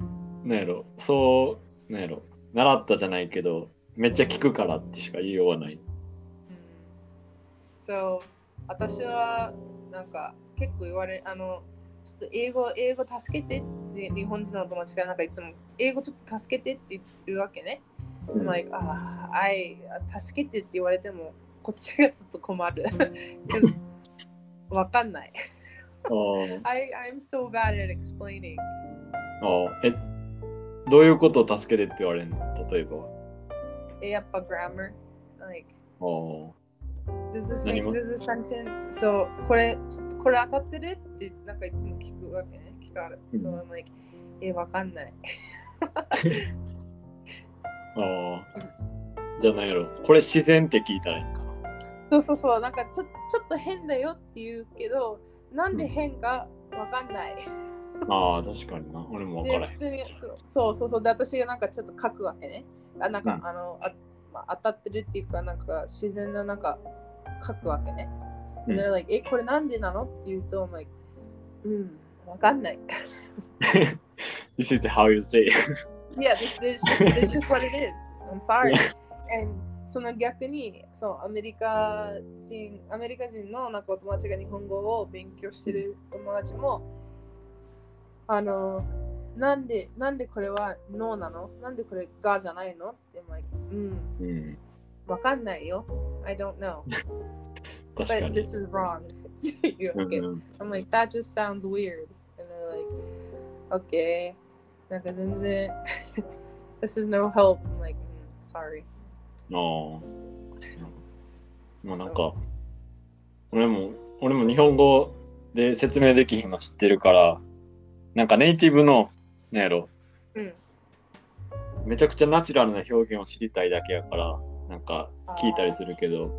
う、なんやろ、そう、なんやろ、習ったじゃないけど、めっちゃ聞くからってしか言いようがない。So 私はなんか結構言われあのちょっと英語英語助けてって日本人の友達がなんかいつも英語ちょっと助けてって言うわけね。I'm like, ah, I 助けてって言われてもこっちがちょっと困る。わかんない。あー I, I'm so bad at explaining. あー、え、どういうことを助けてって言われるの？例えば。えやっぱ grammar? Like, あー does this 何 make this sentence? そう、これ、これ当たってるってなんかいつも聞くわけね。聞かれる。うん So I'm like, え、わかんない。ああ。じゃあなんやろ、これ自然って聞いたらいいんかな。そうそうそう、なんかちょちょっと変だよって言うけど、なんで変かわかんない。ああ、確かにな。俺も分からへん。で普通にそうそうそうそうで私がなんかちょっと書くわけね。あなんか、うんあのあ、まあ、当たってるっていうかなんか自然ななんか書くわけね。うん they're like, え、これなんでなの？って言うと、like, うん、わかんない。This is how you say it. yeah, this, this, just, this just what it is. I'm sorry. And その逆にそうアメリカ人アメリカ人のなんかお友達が日本語を勉強してる友達もあのなんでなんでこれはノーなのなんでこれガじゃないのって like うんうん、わかんないよ I don't know but に。this is wrong っていうわけ、うんうん I'm like that just sounds weird and they're like okay なんか全然 this is no help I'm like、mm, sorry ああ。まあなんか、俺も、俺も日本語で説明できひんの知ってるから、なんかネイティブの、なんやろ、うん。めちゃくちゃナチュラルな表現を知りたいだけやから、なんか聞いたりするけど、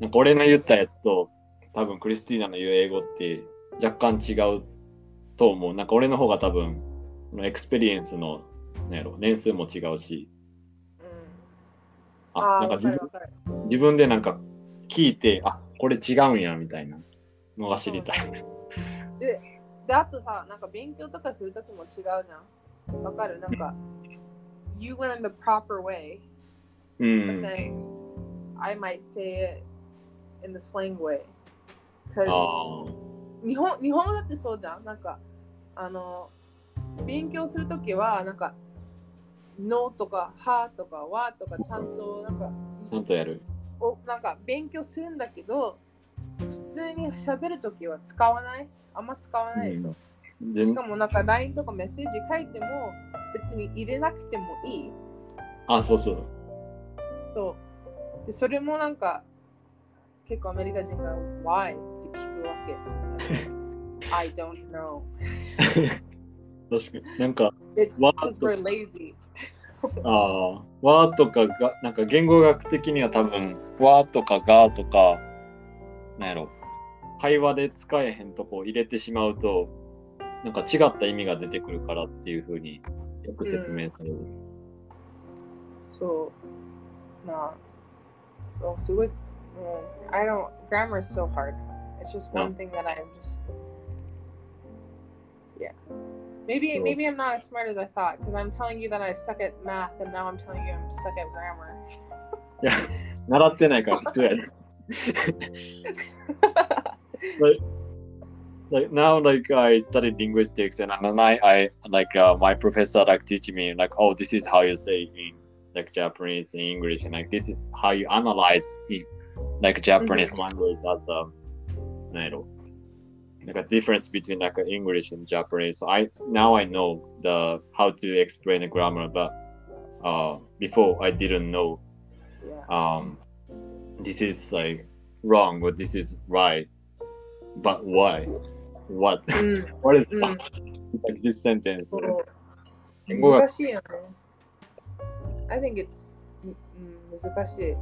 なんか俺の言ったやつと、多分クリスティーナの言う英語って若干違うと思う。なんか俺の方が多分、 experience の、なんやろ、年数も違うし、うん、あ、なんか自分自分でなんか聞いて、あ、これ違うんや、みたいなのが知りたい。であとさなんか勉強とかするときも違うじゃん。わかる？なんか You went in the proper way. う but ん。then I might say it in the slang way. Because あ日本日本語だってそうじゃん？なんかあの勉強するときはなんかのとかはとかわとかちゃんとなんかあ、ちゃんとやる。おなんか勉強するんだけど普通に喋るときは使わない？あんま使わないでしょ、でしかもなんか LINE とかメッセージ書いても別に入れなくてもいい。あ、そうそう。そう。でそれもなんか結構アメリカ人が Why? って聞くわけ I don't know 確かに。なんか、It's because we're lazy ああ、わとかが、なんか言語学的には多分、わとかがとか、なんやろ、会話で使えへんとこ入れてしまうと、なんか違った意味が出てくるからっていうふうによく説明される。そうまあそうすごいもう I don't grammar is so hard it's just one thing that I'm just yeah maybe maybe I'm not as smart as I thought because I'm telling you that I suck at math and now I'm telling you I'm stuck at grammar いや、習ってないから普通やで。like, like now like I studied linguistics and then I, I like uh, my professor like teach me like oh this is how you say in like Japanese and English and like this is how you analyze in like Japanese mm-hmm. language as a you know, like a difference between like English and Japanese. So I now I know the how to explain the grammar, but uh, before I didn't know. Yeah. Um, this is like wrong or this is right but why? What? うん what is うん like this sentence 難しいよね。I think it's うん難しい。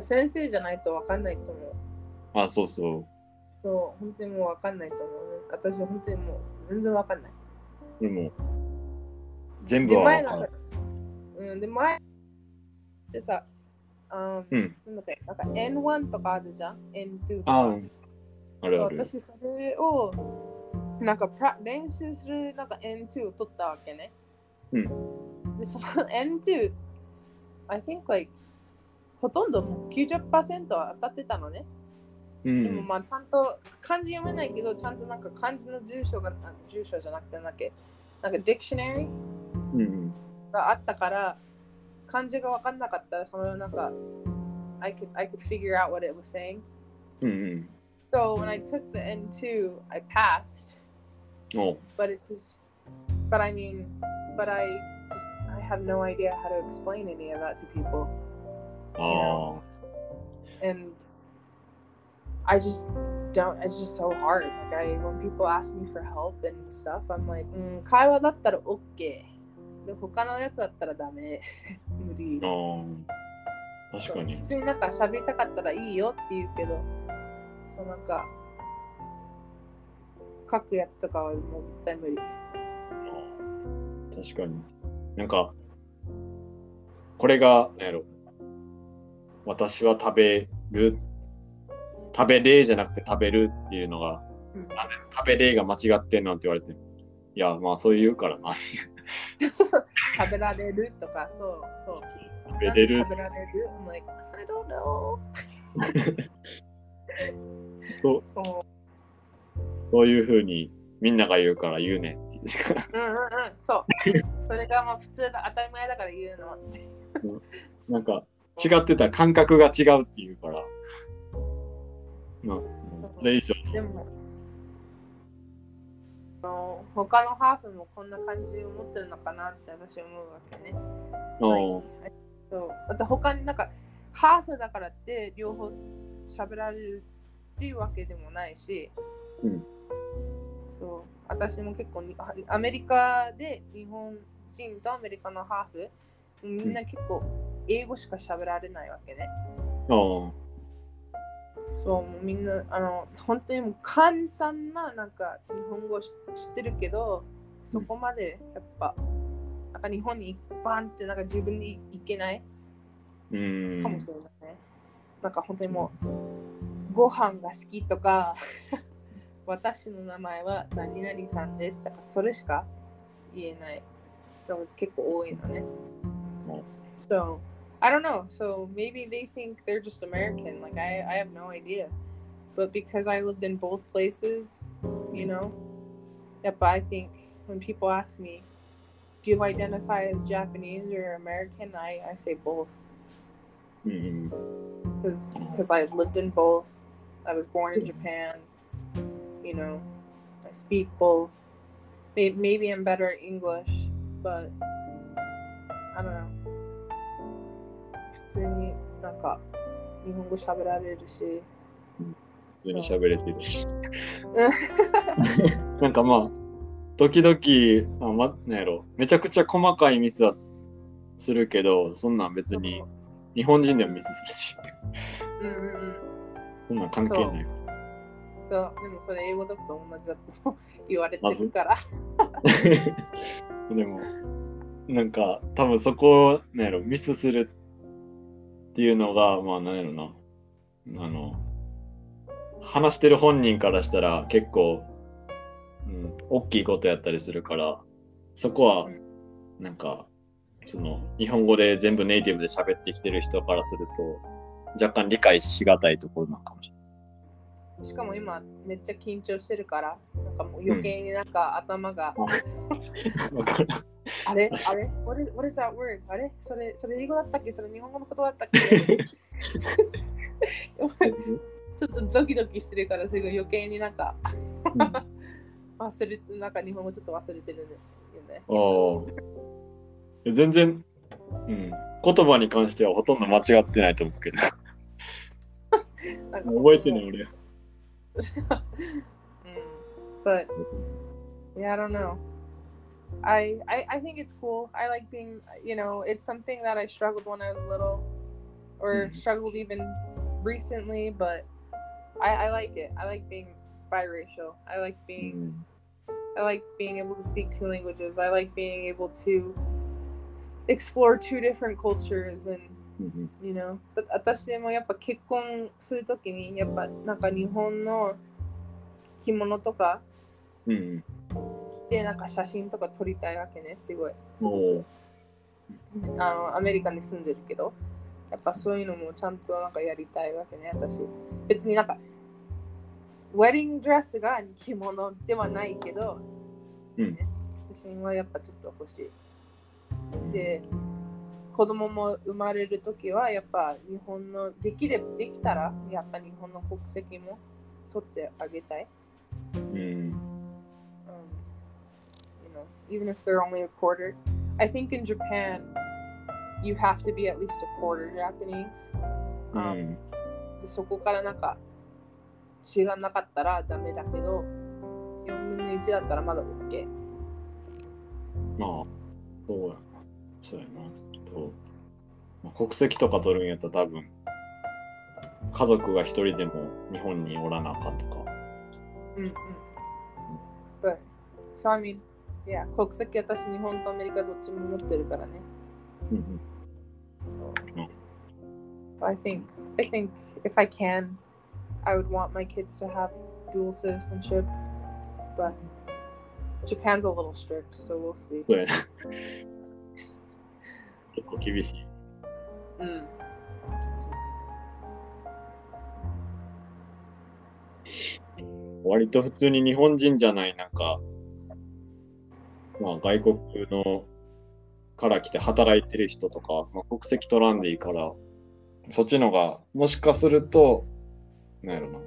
先生じゃないと分かんないと思う。あ、そうそう。そう、本当にもう分かんないと思う、ね。私、本当にもう全然分かんない。でも、全部で、は前なんかわかんない。、うん、で、前ってさ、あうん。なんだっけ、なんか N1 とかあるじゃん ?N2 とか。あうんあるある。私、それを、なんか練習するなんか N2 を取ったわけね。うん。で、その N2、I think like ほとんどもう90%は当たってたのね。うでもん。まあちゃんと漢字読めないけど、ちゃんとなんか漢字の住所が、あ住所じゃなくてなんだっけ、なんか dictionary うんうん。があったから、漢字が分かんなかったら、そのなんか、I could, I could figure out what it was saying. うんうん。 So when I took the N2, I passed, おう but it's just, but I mean, but I just, I have no idea how to explain any of that to people. あ and I just don't. It's just so hard. Like I, when people ask me for help and stuff, I'm like, うん、会話だったら OK。で、他のやつだったらダメ。 無理あ。。ああ。確かに普。通になんか喋りたかったらいいよって言うけど、そうなんか、書くやつとかはもう絶対無理。確かに。なんか、これが、なんやろ。私は食べる。食べれじゃなくて食べるっていうのが、うん食べれが間違ってんのって言われて。いや、まあそう言うからな。食べられるとか、そうそう。食べれる食べられる ?I'm like, I don't know. そうそう。そういうふうにみんなが言うから言うねんっていうしか。うんうんうん、そう。それがまあ普通だ、当たり前だから言うのって。なんか違ってたら感覚が違うっていうから。まあ、それ以上。でも、あの他のハーフもこんな感じを持ってるのかなって私思うわけね。おうそう。あと他になんか、ハーフだからって両方喋られるっていうわけでもないし、うんそう。私も結構アメリカで日本人とアメリカのハーフ、みんな結構英語しか喋られないわけね。おうそう、もうみんな、あの、本当にもう簡単な、なんか、日本語し知ってるけど、そこまで、やっぱ、なんか日本にバンって、なんか自分に行けないうん。かもしれないね。なんか本当にもう、ご飯が好きとか、私の名前は何々さんですとか、それしか言えない。でも結構多いのね。うん So, I don't know. So maybe they think they're just American. Like I, I have no idea. But because I lived in both places, you know. Yep, I think when people ask me, do you identify as Japanese or American? I, I say both. Because mm-hmm. because I lived in both. I was born in Japan. You know, I speak both. Maybe, maybe I'm better at English, but I don't know. 普通になんか日本語喋られるし。普通に喋れてるし。なんかまあ、時々、あま、なんやろ、めちゃくちゃ細かいミスはすするけど、そんなん別に日本人でもミスするし、うんうんうん。そんなん関係ない。そう、でもそれ英語だと同じだと言われてるから。でも、なんか、多分そこ、なんやろ、ミスするっていうのが、まあ、なんやろな、あの、話してる本人からしたら結構、うん、大きいことやったりするから、そこは、なんか、その、日本語で全部ネイティブで喋ってきてる人からすると、若干理解しがたいところなのかもしれないしかも今めっちゃ緊張してるから、なんかもう余計になんか頭が。あれ？あれ？what is, what is that word? あれ？それそれ英語だったっけ？それ日本語の言葉だったっけ？ちょっとドキドキしてるからすごい余計になんか忘れなんか日本語ちょっと忘れてるよね。おー全然、うん、言葉に関してはほとんど間違ってないと思うけど、覚えてない俺。But yeah, I don't know. I, I I think it's cool. I like being, you know, it's something that I struggled when I was little, or mm-hmm. struggled even recently. But I, I like it. I like being biracial. I like being, mm-hmm. I like being able to speak two languages. I like being able to explore two different cultures and you know? 私でもやっぱ結婚するときにやっぱなんか日本の着物とかうん、着てなんか写真とか撮りたいわけね。すごい。おーあのアメリカに住んでるけど、やっぱそういうのもちゃんとなんかやりたいわけね、私。別になんか、ウェディングドレスが着物ではないけど、うんね写真はやっぱちょっと欲しい。で、子供も生まれるときはやっぱ日本のでき,れできたらやっぱ日本の国籍も取ってあげたい。うん。うん。Even if they're only a quarter. I think in Japan you have to be at least a quarter Japanese.、Um, うん、そこからなんか知らなかったらダメだけど4分の1だったらまだ OK。まあ、そうや。そうやな。とまあ、国籍とか取るんやったら多分、家族が一人でも日本におらなあかんとか。うんうん。But, so I mean, yeah, 国籍私日本とアメリカどっちも持ってるからね。うん So, so I think I think if I can, I would want my kids to have dual citizenship, but Japan's a little strict, so we'll see. 結構厳しい。うん。割と普通に日本人じゃない、なんか、まあ外国のから来て働いてる人とか、まあ、国籍取らんでいいから、そっちのが、もしかすると、なんやろな、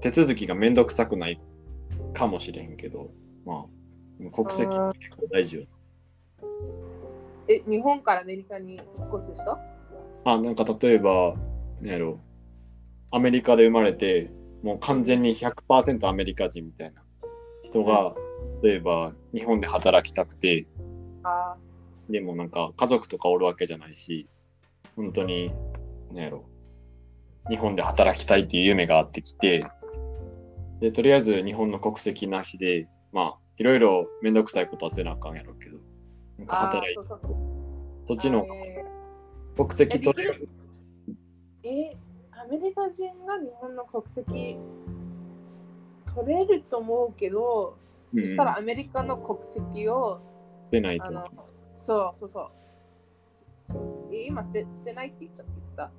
手続きがめんどくさくないかもしれへんけど、まあ、国籍結構大事よ。え、日本からアメリカに引っ越す人？あ、なんか例えば、なんやろ、アメリカで生まれて、もう完全に100%アメリカ人みたいな人が、例えば日本で働きたくて、あでもなんか家族とかおるわけじゃないし、本当に、なんやろ、日本で働きたいっていう夢があってきて、で、とりあえず日本の国籍なしで、まあ、いろいろめんどくさいことはせなあかんやろうけど、なんかあ働いて、そっちの国籍取れる。ーえアメリカ人が日本の国籍取れると思うけど、うんそしたらアメリカの国籍を出ないと。そうそうそう。そう。え今捨て捨てないって言っちゃ言った。あ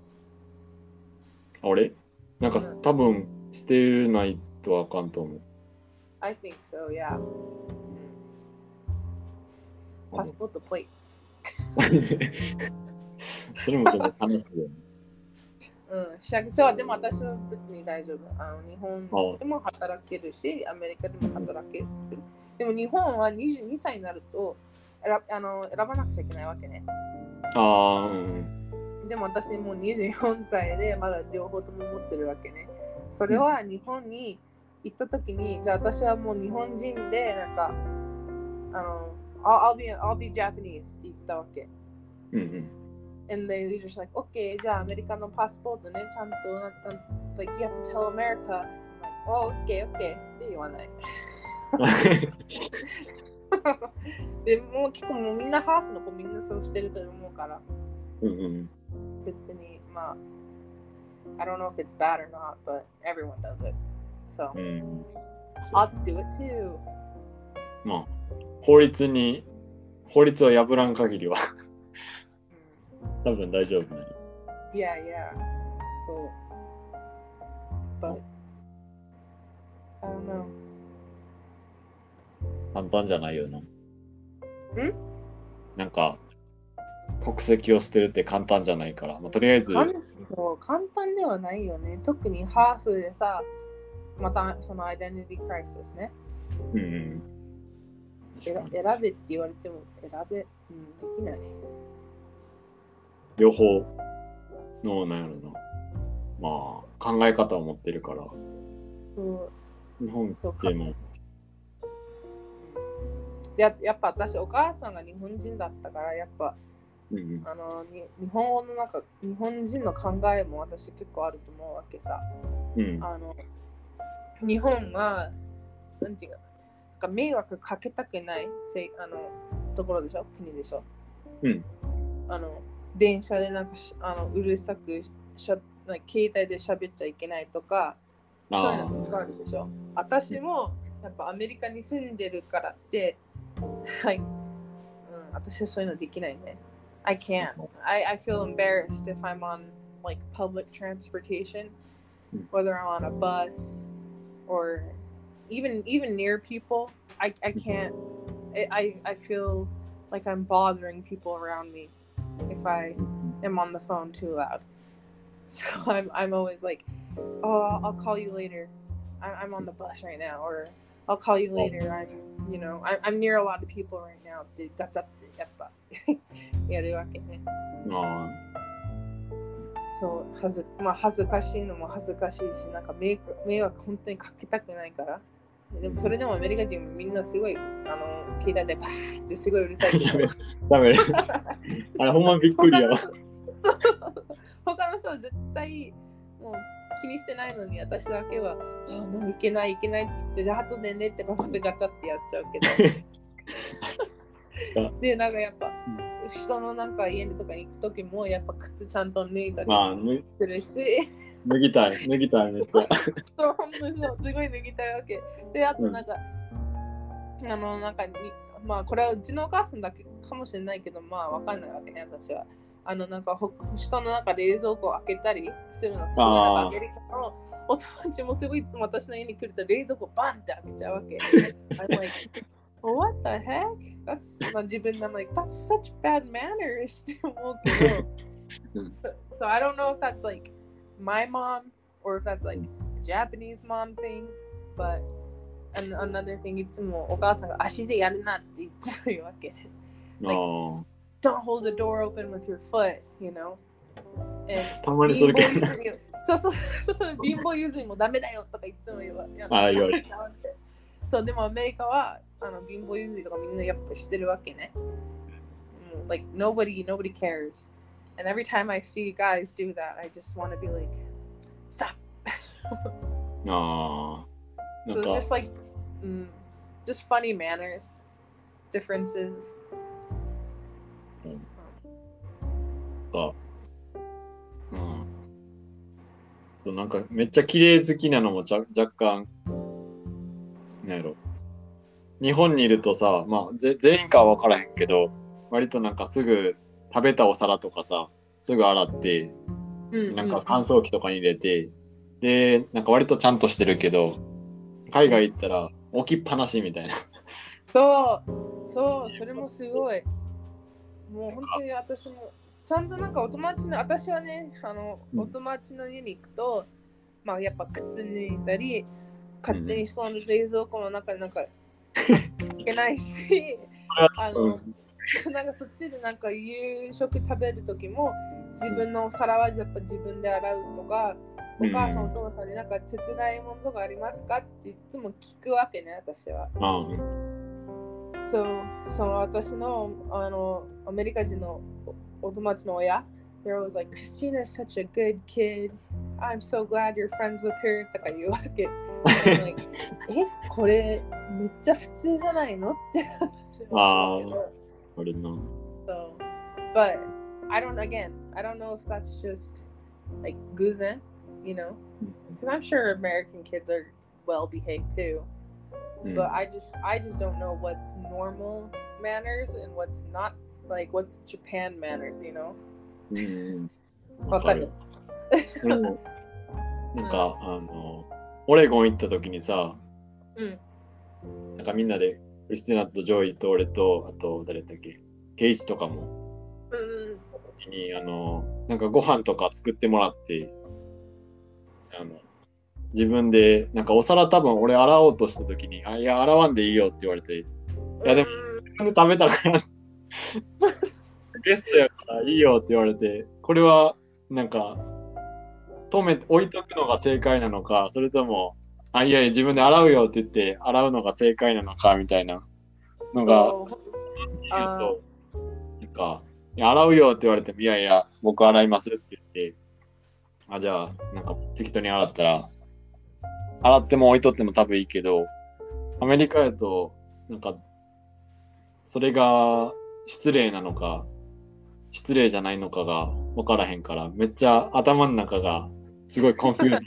俺なんかうん。多分捨てないとあかんと思う。I think so, yeah. パスポートプレイそれもちょっと楽しいよね。うん、そう、でも私は別に大丈夫。あの日本あでも働けるし、アメリカでも働ける。でも日本は22歳になると選あの選ばなくちゃいけないわけね。ああ、うん。でも私もう24歳でまだ両方とも持ってるわけね。それは日本に行った時に、じゃあ私はもう日本人で、なんか、あの、I'll, I'll, be, I'll be Japanese って言ったわけ。うんうん。 And they, they're just like, okay, じゃあアメリカのパスポートね、ちゃんとなった、like, you have to tell America. I'm like, oh, okay, okay. って言わない。でもう結構もうみんなハーフの子みんなそうしてると思うから、うんうん。別に、まあ、I don't know if it's bad or not, but everyone does it. So, うん。 I'll do it too. まあ、 法律に、法律を破らん限りは多分大丈夫ね。Yeah, yeah. So, but I don't know. 簡単じゃないよな。ん？なんか、国籍を捨てるって簡単じゃないから、まあ、とりあえず、そう簡単ではないよね。特にハーフでさ、またそのアイデンティティクライシスね。うんうん。選選べって言われても選べ、うん、できない。両方の、なんやろな。まあ、考え方を持ってるから、そう。日本そうでも、ややっぱ私、お母さんが日本人だったから、やっぱうんうん。あのに日本語の中、日本人の考えも私結構あると思うわけさ。うん。あの日本は、なんていうか、か迷惑かけたくないせいあのところでしょ？国でしょ？うん。あの電車でなんかしあのうるさくしゃなんか携帯で喋っちゃいけないとか、そういうあのがあるでしょ？私もやっぱアメリカに住んでるからって、はい、うん、私はそういうのできないね。I can't. I, I feel embarrassed if I'm on like public transportation, whether I'm on a bus or even even near people. I, I can't. I, I I feel like I'm bothering people around me if I am on the phone too loud. So I'm I'm always like, oh, I'll call you later. I- I'm on the bus right now, or I'll call you later. I'm you know I'm, I'm near a lot of people right now. ってガチャってやっぱやるわけね。あそう、はずまあ、恥ずかしいのも恥ずかしいし、なんか迷惑迷惑本当にかけたくないから。 でもそれでもアメリカ人みんなすごい、あの、携帯でバーってすごいうるさい。ダメ。あれほんまびっくりやわ。他の人は絶対もう気にしてないのに私だけは「あもういけないいけない」って言って「じゃあ後でね」って思ってガチャってやっちゃうけど。でなんかやっぱ人のなんか家とかに行く時もやっぱ靴ちゃんと脱いだりまあ、脱するし、脱ぎたい、脱ぎたい、めっちゃ。そう本当にそうすごい脱ぎたいわけ。であとなんか、あのなんかにまあこれはうちのお母さんだけかもしれないけどまあわかんないわけね私は。あのなんかほ人の中冷蔵庫を開けたりするのがアメリカのお友達もすごいいつも私の家に来ると冷蔵庫バンって開けちゃうわけ。I'm like What the heck? That's まあ自分で I'm like That's such bad manners って思うけど。うん。So, so I don't know if that's like my mom or if that's like a Japanese mom thing but an, another thing いつもお母さんが足でやるなって言ってるわけであー don't hold the door open with your foot, you know. And たまにそれ貧け乏ゆずりそうそうそうそう貧乏ゆずりもダメだよとかいつも言わあ言われそうでもアメリカはあの貧乏ゆずりとかみんなやっぱしてるわけね。うん like nobody nobody cares. And every time I see guys do that, I just want to be like, stop. ああ。なん so か just、like, mm, just funny manners, differences. か。うん。そうなんかめっちゃ綺麗好きなのもちゃ若干、なんやろ。日本にいるとさ、まあぜ全員かは分からへんけど、割となんかすぐ 食べたお皿とかさ、すぐ洗って、うんなんか乾燥機とかに入れて、で、なんか割とちゃんとしてるけど、海外行ったら置きっぱなしみたいな。そう、そう、それもすごい。もう本当に私も、ちゃんとなんかお友達の、私はね、あの、うん。お友達の家に行くと、まあやっぱ靴脱いだり、勝手にその冷蔵庫の中になんか、いけないし、あの、なんかそっちでなんか夕食食べる時も、自分のお皿はやっぱ自分で洗うとか、お母さん、お父さんになんか手伝い物とかありますかっていつも聞くわけね、私は。うん。そう、その私のあのアメリカ人のおお友達の親、They're always like, Christina is such a good kid. I'm so glad you're friends with her とか言うわけ。Like, え、これめっちゃ普通じゃないの？って話 なんだけど。俺の。 So, but I don't, again, I don't know if that's just like guzen, you know? Because I'm sure American kids are well behaved too. うん but I just I just don't know what's normal manners and what's not like what's Japan manners, you know? うんうん。わかる。俺もなんか、あの、オレゴン行った時にさ、うん。なんかみんなで、 クリスティナとジョイと俺と、あと誰だっけ、ケイチとかも、うん時に、あの、なんかご飯とか作ってもらって、あの、自分で、なんかお皿多分俺洗おうとした時に、あ、いや、洗わんでいいよって言われて、いやでも自分で食べたから、ゲストやからいいよって言われて、これはなんか、止めて置いとくのが正解なのか、それとも、あ、いやいや、自分で洗うよって言って、洗うのが正解なのかみたいなのが、なんか、洗うよって言われても、いやいや、僕洗いますって言って、あ、じゃあ、なんか適当に洗ったら、洗っても置いとっても多分いいけど、アメリカやと、なんか、それが失礼なのか、失礼じゃないのかが分からへんから、めっちゃ頭の中がすごい confuse。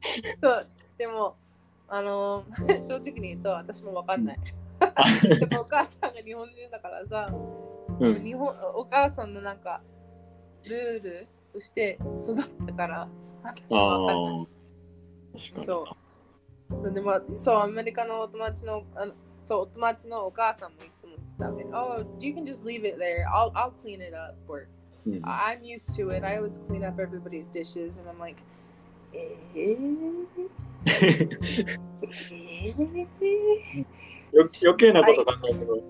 そうでも、あのー正直に言うと私もわかんない。でもお母さんが日本人だからさ、うん。日本お母さんのなんかルールとして育ったから私あはわかんない。そう。でもそうアメリカのお友達のあのそうお友達のお母さんもいつも言ってたわけ。Oh, you can just leave it there. I'll I'll clean it up. Or うん、I'm used to it. I always clean up everybody's dishes, and I'm like, eh? eh? よ余計なこと考えてる。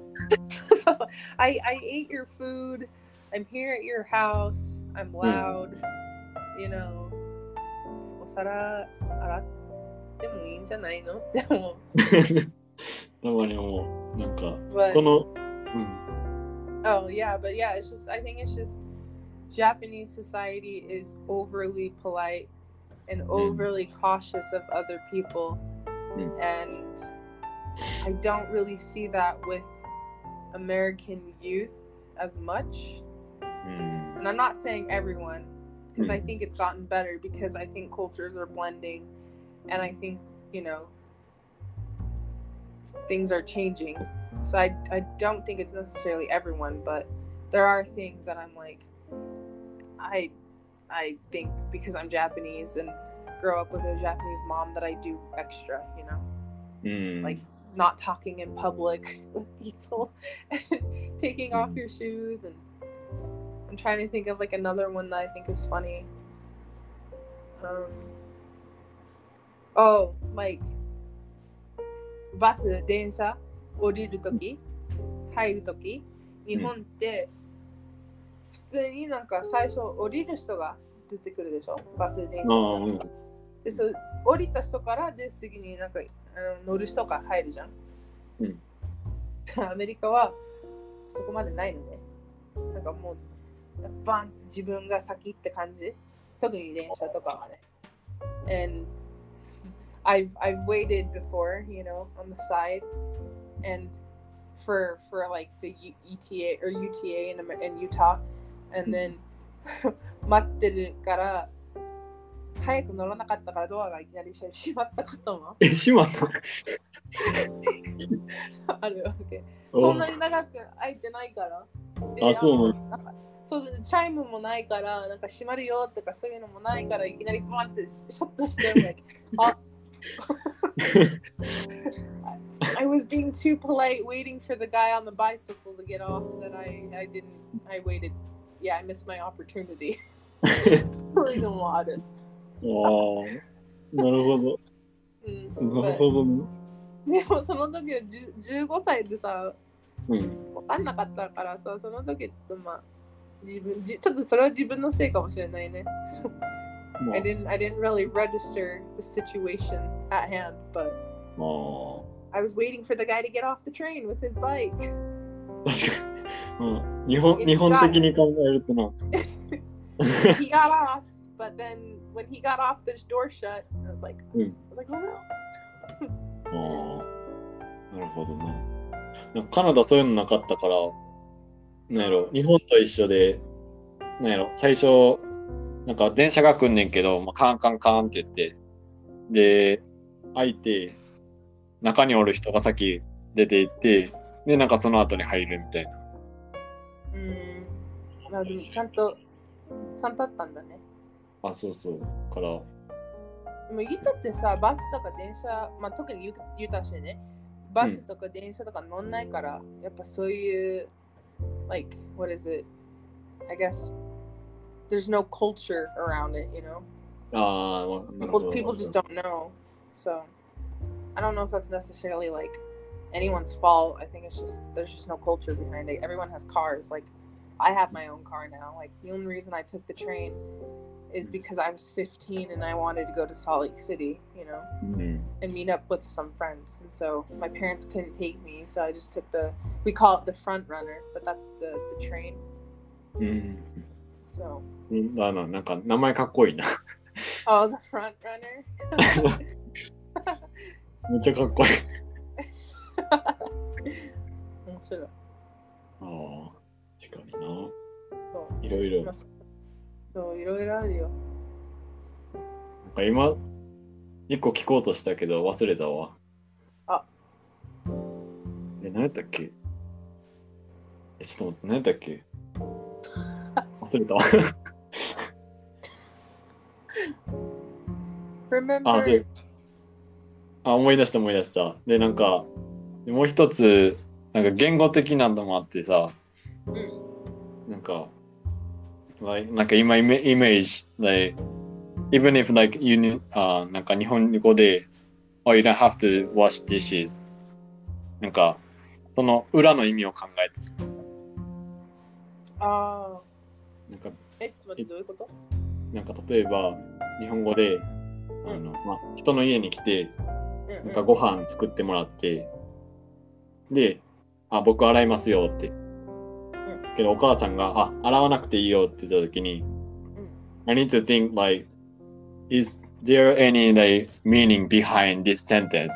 I I ate your food. I'm here at your house. I'm loud. You know. お皿洗ってもいいんじゃないのでも、たまに思う。なんか、 but この、うん。 oh yeah, but yeah, it's just I think it's just Japanese society is overly polite and overly cautious of other people, Mm. and I don't really see that with American youth as much. うん。And I'm not saying everyone, because I Mm. think it's gotten better because I think cultures are blending and I think, you know, things are changing. So I, I don't think it's necessarily everyone, but there are things that I'm like, I, I think because I'm Japanese and grow up with a Japanese mom that I do extra, you know, うん。 like not talking in public with people, taking off Mhm. your shoes, and I'm trying to think of like another one that I think is funny. Um, oh, like バス、電車降りるとき、入るとき、日本って 普通になんか最初降りる人が出てくるでしょ？バス、電車。ああ、うん。でそう降りた人からで次になんかあの乗る人が入るじゃん。うんアメリカはそこまでないのね。なんかもうバンって自分が先って感じ？特に電車とかはね。And I've I've waited before, you know, on the side and for for like the U- ETA or UTA in, in Utah and then 待ってるから早く乗らなかったからドアがいきなり閉まったことも え、しまった？あるわけ。そんなに長く開いてないから。であそうのなんかそうでチャイムもないから、なんか閉まるよとかそういうのもないから、いきなりバンってシャッとして、like, あ I was being too polite waiting for the guy on the bicycle to get off that I, I didn't, I waited. Yeah, I missed my opportunity. そういうのもある。ああ、なるほど。うん、なるほどね。でもその時は10 15歳でさ、うん。分かんなかったからさ、その時ちょっとまあ、自分じちょっとそれは自分のせいかもしれないね。ま I didn't I didn't really register the situation at hand, but あ、ま I was waiting for the guy to get off the train with his bike. あ、確かに。うん、日本日本的に考えるとな。he got off, but then when he got off, the door shut. I was like, Mm. I was like, oh no. ああ、なるほどな。カナダそういうのなかったから、なんやろ、日本と一緒で、なんやろ、最初、なんか電車が来んねんけど、まあ、カンカンカンって言って、で、開いて、中におる人が先出て行って、で、なんかその後に入るみたいな。うん。まあでもちゃんと、ちゃんとあったんだね。あ、そうそう。から、でもユタってさ、バスとか電車、まあ特にユユタしてね、バスとか電車とか乗んないから、やっぱそういう、like, what is it? I guess there's no culture around it, you know? ああ、なるほ People, ど people just don't know. So I don't know if that's necessarily like anyone's fault. I think it's just there's just no culture behind it. Everyone has cars. Like I have my own car now. Like the only reason I took the train is because I was 15 and I wanted to go to Salt Lake City, you know, うん。 and meet up with some friends. And so my parents couldn't take me, so I just took the we call it the front runner, but that's the the train. うん。 So うんあの、なんか名前かっこいいな。 oh, the front runner. めっちゃかっこいい。 面白い。ああ、確かにな。そういろいろ。まあそういろいろあるよ。なんか今、一個聞こうとしたけど忘れたわ。あ。え、何やったっけ？え、ちょっと待って、何やったっけ？忘れたわ。Remember? あ、そう。あ、思い出した思い出した。で、なんか、もう一つ、なんか言語的なのもあってさ、うん。なんか、like, なんか今イメイメージ、like, even if like you need, あなんか日本語で、oh, you don't have to wash dishes. なんか、その裏の意味を考えて、あなんか、あ。え、ちょっと待って、どういうこと？なんか例えば、日本語で、あの、まあ、人の家に来て、なんかご飯作ってもらって、で、あ、僕洗いますよって。けどお母さんが、あ、洗わなくていいよって言ったときに、I need to think like, is there any like meaning behind this sentence?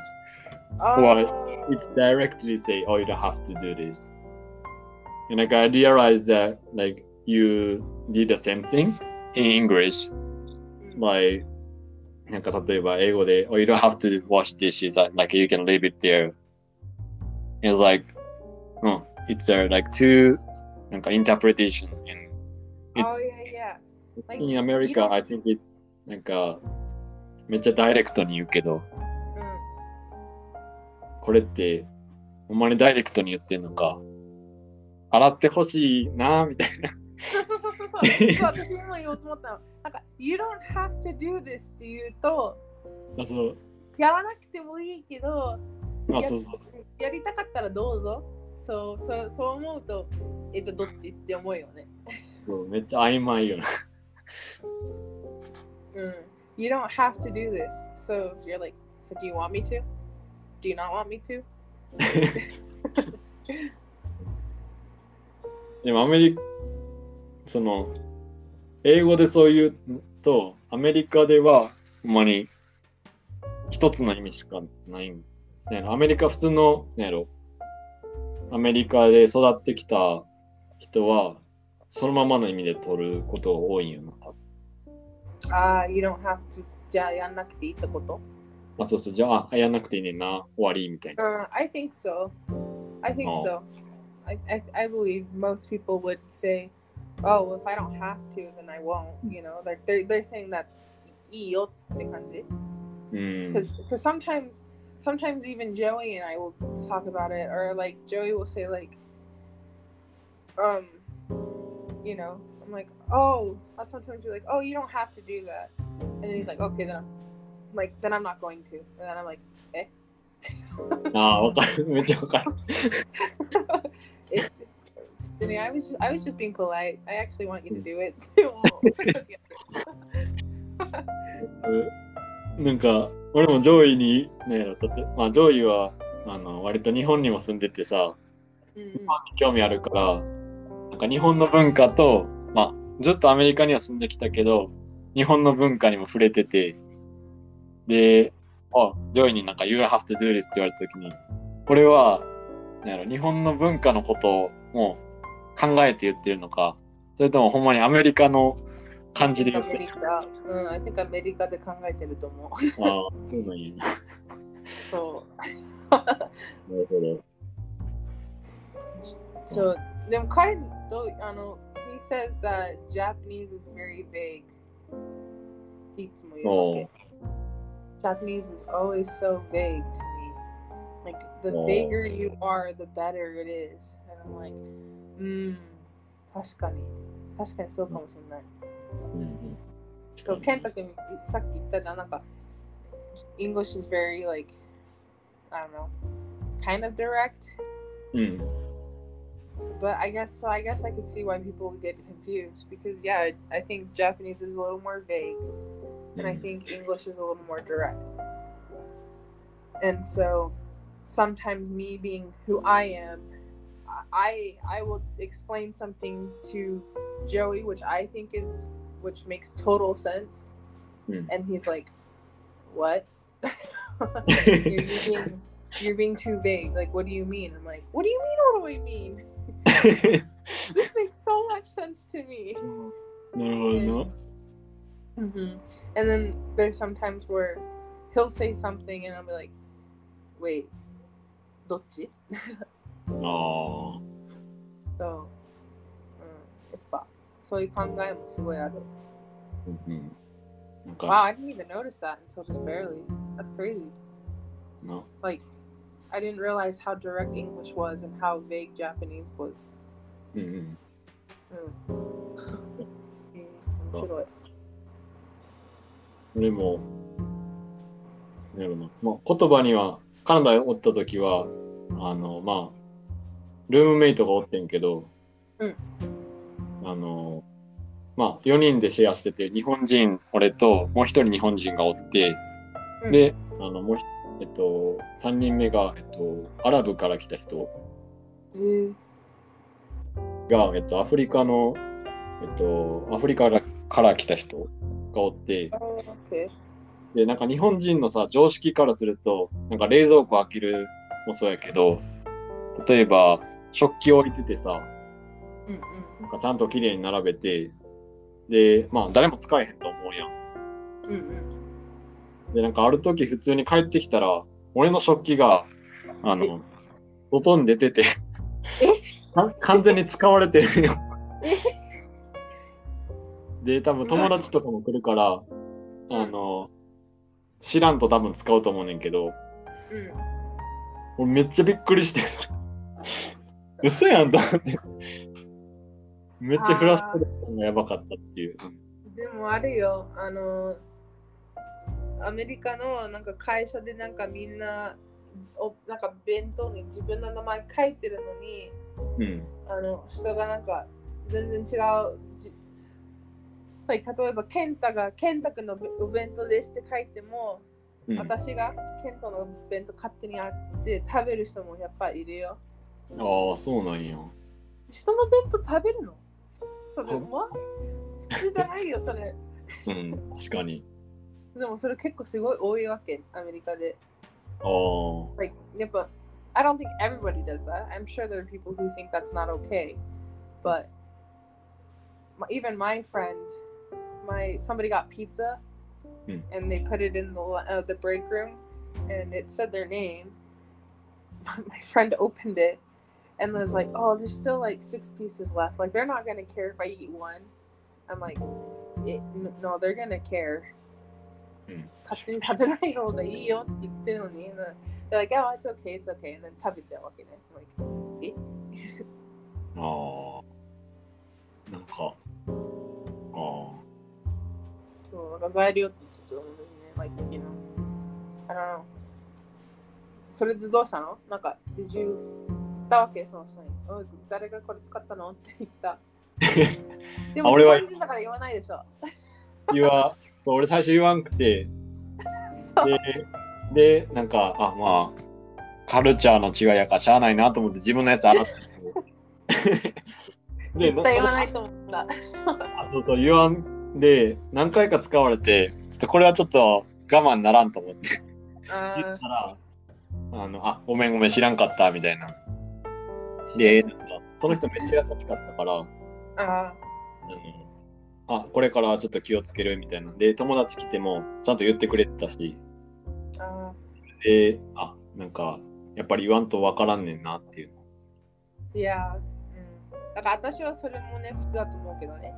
あ Well, ー It's directly say, oh, you don't have to do this. And like I realized that like you did the same thing in English. うん like なんか例えば英語で、oh, you don't have to wash dishes, uh, like you can leave it there. It's like, うん、it's a like two なんか interpretation in, it- Oh, yeah, yeah. Like, in America, I think it's なんかめっちゃダイレクトに言うけど、うんこれってほんまにダイレクトに言ってんのか、洗ってほしいなみたいな。そうそうそうそうそう。そう私も言おうと思ったの。なんか、You don't have to do this って言うと、あそうやらなくてもいいけど、あそうそうやりたかったらどうぞ。そうそうそう思うと、えっと、どっち？って思うよね。そうめっちゃ曖昧よな。うん。You don't have to do this. So you're like, so do you want me to? Do you not want me to? でもアメリカ、その、英語でそう言うと、アメリカでは、ほんまに、一つの意味しかないん。ね、アメリカ普通の、ねやろ、アメリカで育ってきた人は、そのままの意味で取ることが多いんよな、多分ああ、You don't have to. じゃあやんなくていいってことあ、そうそう、じゃあ、あやんなくていいねんな、終わり、みたいな。Uh, I think so. I think Oh. so. I, I I believe most people would say, "Oh, well, if I don't have to, then I won't." You know, like they're they're saying that いいよって感じ。うん。Because because sometimes sometimes even Joey and I will talk about it, or like Joey will say like, um, you know, I'm like, oh, I'll sometimes be like, oh, you don't have to do that, and then he's like, okay, then I'm like, then I'm not going to, and then I'm like, eh. ああ、わかる。めっちゃわかる。 it, to me, I was just, I was just being polite. I actually want you to do it. なんか、俺もジョイに、ね、だって、まあ、ジョイは、あの、割と日本にも住んでてさ、うん。興味あるから、なんか日本の文化と、まあ、ずっとアメリカには住んできたけど、日本の文化にも触れてて、で、あ、ジョイになんか You have to do this って言われたときに、これは、なんやろ、日本の文化のことを考えて言ってるのか、それともほんまにアメリカの感じで言ってるアメリカ、うん、I think アメリカで考えてると思う。ああ、そうなんや。そう。なるほど。そう、でも彼と、あの、he says that Japanese is very vague. っていつも言うわけ。Japanese is always so vague to me. Like, the Oh. vaguer you are, the better it is. And I'm like, うん、確かに。確かにそうかもしれない。 うんそう、健太君さっき言ったじゃん、なんか、English is very like, I don't know, kind of direct. うん。 but I guess so. I guess I could see why people get confused because yeah, I think Japanese is a little more vague, and I think English is a little more direct. And so, sometimes me being who I am, I I will explain something to Joey, which I think is which makes total sense. Hmm. And he's like, What? you're, you're, being, you're being too vague. Like, what do you mean? I'm like, What do you mean? What do I mean? this makes so much sense to me. No, and, no. Mm-hmm. And then there's sometimes where he'll say something and I'll be like, wait, dochi? Oh. So そういう考えもすごいある。うんうん。なん Wow, か、I didn't even notice that until just barely. That's crazy. な Like, I didn't realize how direct English was and how vague Japanese was. うんうん。うん。えー面白い。でも、なんやろな。まあ、言葉には、カナダにおった時は、あの、まあ、ルームメイトがおってんけど、うんあの、まあ、4人でシェアしてて、日本人、俺と、もう一人日本人がおって、うんで、あの、もうひ、えっと、3人目が、えっと、アラブから来た人えーが、えっと、アフリカの、えっと、アフリカから来た人がおって。で、なんか日本人のさ、常識からすると、なんか冷蔵庫開けるもそうやけど、例えば、食器置いててさ、うんなんかちゃんと綺麗に並べて、で、まあ誰も使えへんと思うやん。うん。うんうん。で、なんかある時普通に帰ってきたら、俺の食器が、あの、外に出てて、か完全に使われてるよ。で、多分友達とかも来るから、あの、知らんと多分使うと思うねんけど、うん。俺めっちゃびっくりして、嘘やんと思って。めっちゃフラストレーションがやばかったっていう。でもあるよ、あの、アメリカのなんか会社でなんかみんな、おなんか弁当に自分の名前書いてるのに、うん。あの人がなんか全然違う。じ例えば、ケンタがケンタ君のお弁当ですって書いても、うん、私がケンタの弁当勝手にあって食べる人もやっぱいるよ。ああ、そうなんや。人の弁当食べるの？それは普通じゃないよ、それ。うん、確かに。でもそれ結構すごい多いわけ、アメリカで。ああ。 Like, yeah, but I don't think everybody does that. I'm sure there are people who think that's not okay. But my, even my friend, my somebody got pizza Hmm. and they put it in the uh, the break room and it said their name. my friend opened it and was like, "Oh, there's still like six pieces left. Like they're not gonna care if I eat one." I'm like, it, n- "No, they're gonna care." うん。勝手に食べない方がいいよって言ってるのに、they're like, oh, it's okay, it's okay. And then 食べてるわけね。I'm like, えああ。なんか、あそう、なんか材料ってちょっと同じね。Like, you know, I don't know. それでどうしたのなんか、did you 言 ったわけその人に。誰がこれ使ったの？って言った。でも、あ俺は日本人だから言わないでしょ。あ。言わ、俺最初言わんくて。で、で、なんか、あ、まあ、カルチャーの違いやからしゃあないなと思って自分のやつ洗って。で、絶対言わないと思った。あそうそう、言わんで、何回か使われて、ちょっとこれはちょっと我慢ならんと思ってあ言ったら、あの、あ、ごめんごめん知らんかった、みたいな。で、なんか、その人めっちゃ優しかったから、ーああのあ、これからちょっと気をつけるみたいなんで、友達来てもちゃんと言ってくれてたし、ー、あで、あ、なんか、やっぱり言わんとわからんねんなっていう。ーいやー、うん。だから私はそれもね、普通だと思うけどね。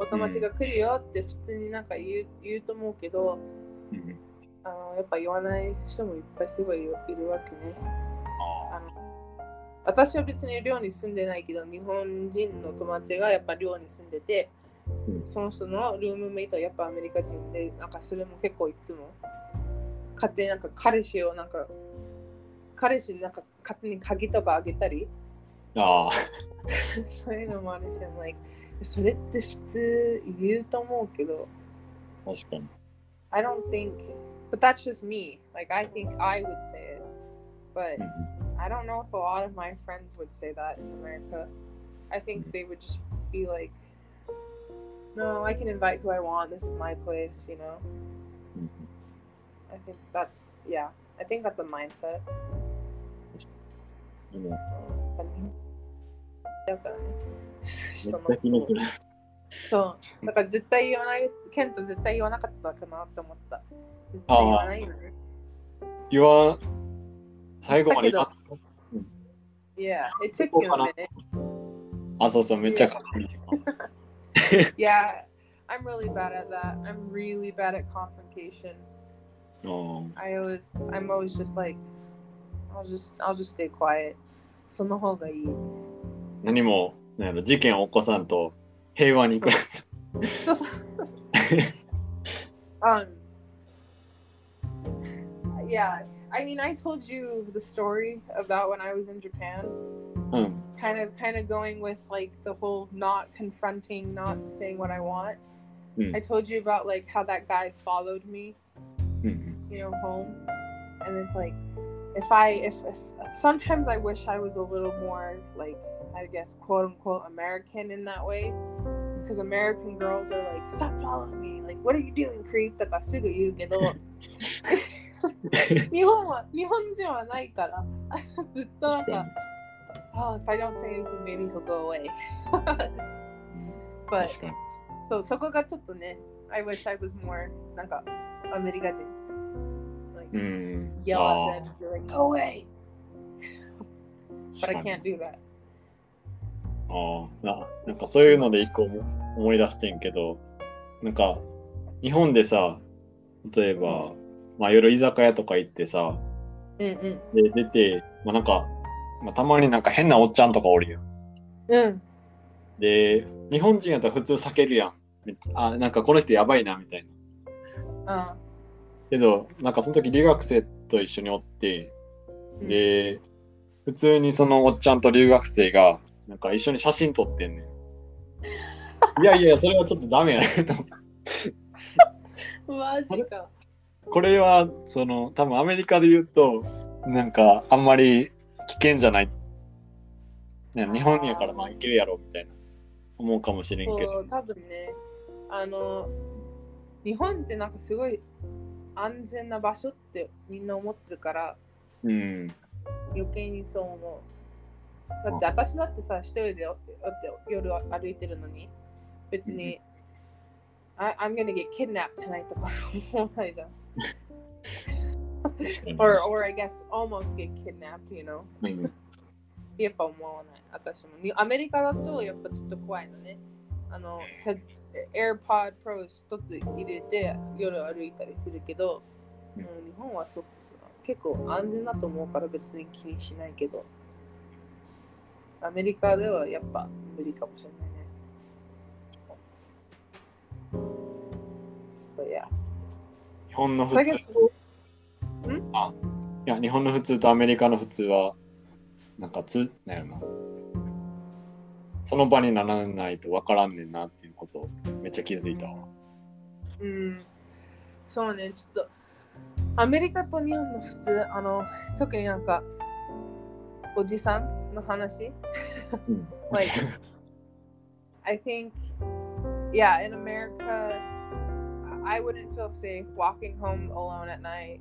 お友達が来るよって普通になんか言う言うと思うけど、うん、あのやっぱ言わない人もいっぱいすごいいるわけね。私は別に寮に住んでないけど、日本人の友達がやっぱ寮に住んでて、うん。その人のルームメイトはやっぱアメリカ人で、なんかそれも結構いつも勝手になんか彼氏をなんか彼氏になんか勝手に鍵とかあげたり。ああ、そういうのもあるし、I'm like それって普通言うと思うけど、確かに。I don't think, but that's just me. Like, I think I would say it, but うん I don't know if a lot of my friends would say that in America. I think they would just be like, no, I can invite who I want. This is my place, you know? うん I think that's, yeah, I think that's a mindset. でも、だからね。めっ人のちゃ気にする。そう。だから絶対言わない、ケント絶対言わなかったかなって思った。絶対言わないよね。言わん、 最後まで言わん Yeah, it took you a minute. あ、そうそう、めっちゃかかる。Yeah, I'm really bad at that. I'm really bad at confrontation. うん I always, I'm always just like, I'll just, I'll just stay quiet. その方がいい。何も、なんやろ、事件を起こさんと平和に暮らす。um, yeah, I mean, I told you the story about when I was in Japan. Hmm. Kind of, kind of going with like the whole not confronting, not saying what I want. Hmm. I told you about like how that guy followed me, hmm. you know, home, and it's like if I if sometimes I wish I was a little more like I guess quote unquote American in that way because American girls are like stop following me like what are you doing creep that you get 日本は日本人はないからずっとなんか oh, if I don't say anything, maybe he'll go away. but。そうそこがちょっとね、I wish I was more なんかアメリカ人。Like, うん。yell あ at them, be like, go away. ー But I can't do that. ああ、ななんかそういうので一個思思い出してんけど、なんか日本でさ、例えば、まあ夜居酒屋とか行ってさ、うんうん。で出て、まあなんか、まあ、たまになんか変なおっちゃんとかおるやん。うん。で、日本人やったら普通避けるやん。あ、なんかこの人やばいなみたいな。あけど、なんかその時留学生と一緒におって、うんで、普通にそのおっちゃんと留学生が、なんか一緒に写真撮ってんねん。いやいや、それはちょっとダメやねマジか。これは、その、多分アメリカで言うと、なんかあんまり危険じゃない。ね日本やからまあいけるやろみたいな思うかもしれんけど。多分ね、あの、日本ってなんかすごい安全な場所ってみんな思ってるから、うん。余計にそう思う。だって私だってさ、一人でだって夜歩いてるのに、別に、I, I'm gonna get kidnapped tonight とか思わないじゃん。Or, or I guess almost get kidnapped, you know? うん やっぱ思わない。私も。にアメリカだとやっぱちょっと怖いのね。あの、AirPod Pro 一つ入れて夜歩いたりするけど、うんうん日本はそう結構安全だと思うから別に気にしないけど、アメリカではやっぱ無理かもしれない日本の普通。guess あいや日本の普通とアメリカの普通はなんかつなんやろな。その場にならないと分からんねんなっていうことをめっちゃ気づいたわ。うん、そうね、ちょっとアメリカと日本の普通、あの、特になんか、おじさんの話？うん。Like, I think, yeah, in America, I wouldn't feel safe walking home alone at night.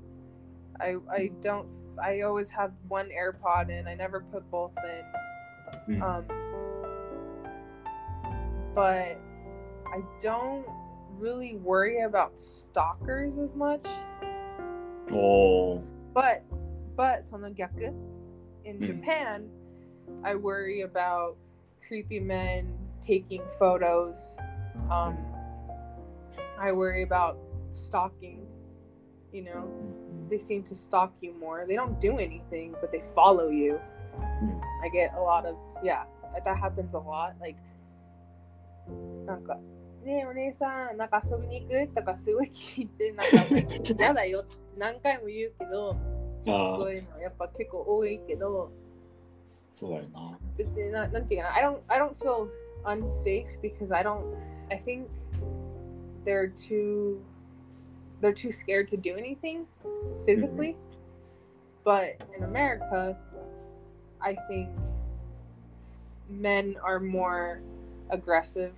I I don't. I always have one AirPod in. I never put both in. Mm. Um, but I don't really worry about stalkers as much. Oh. But but Sonogyaku in mm. Japan, I worry about creepy men taking photos. Um, I worry about stalking. You know, they seem to stalk you more. They don't do anything, but they follow you. Mm. I get a lot of yeah, that happens a lot. Like なんか、ねえお姉さん、なんか遊びに行くとかすごい聞いて、なんか、やだよって何回も言うけど、しつこいのやっぱ結構多いけど、 そうやな。別にななんていうかな I don't I don't feel unsafe because I don't I think they're too they're too scared to do anything physically. Mm-hmm. But in America, I think men are more aggressive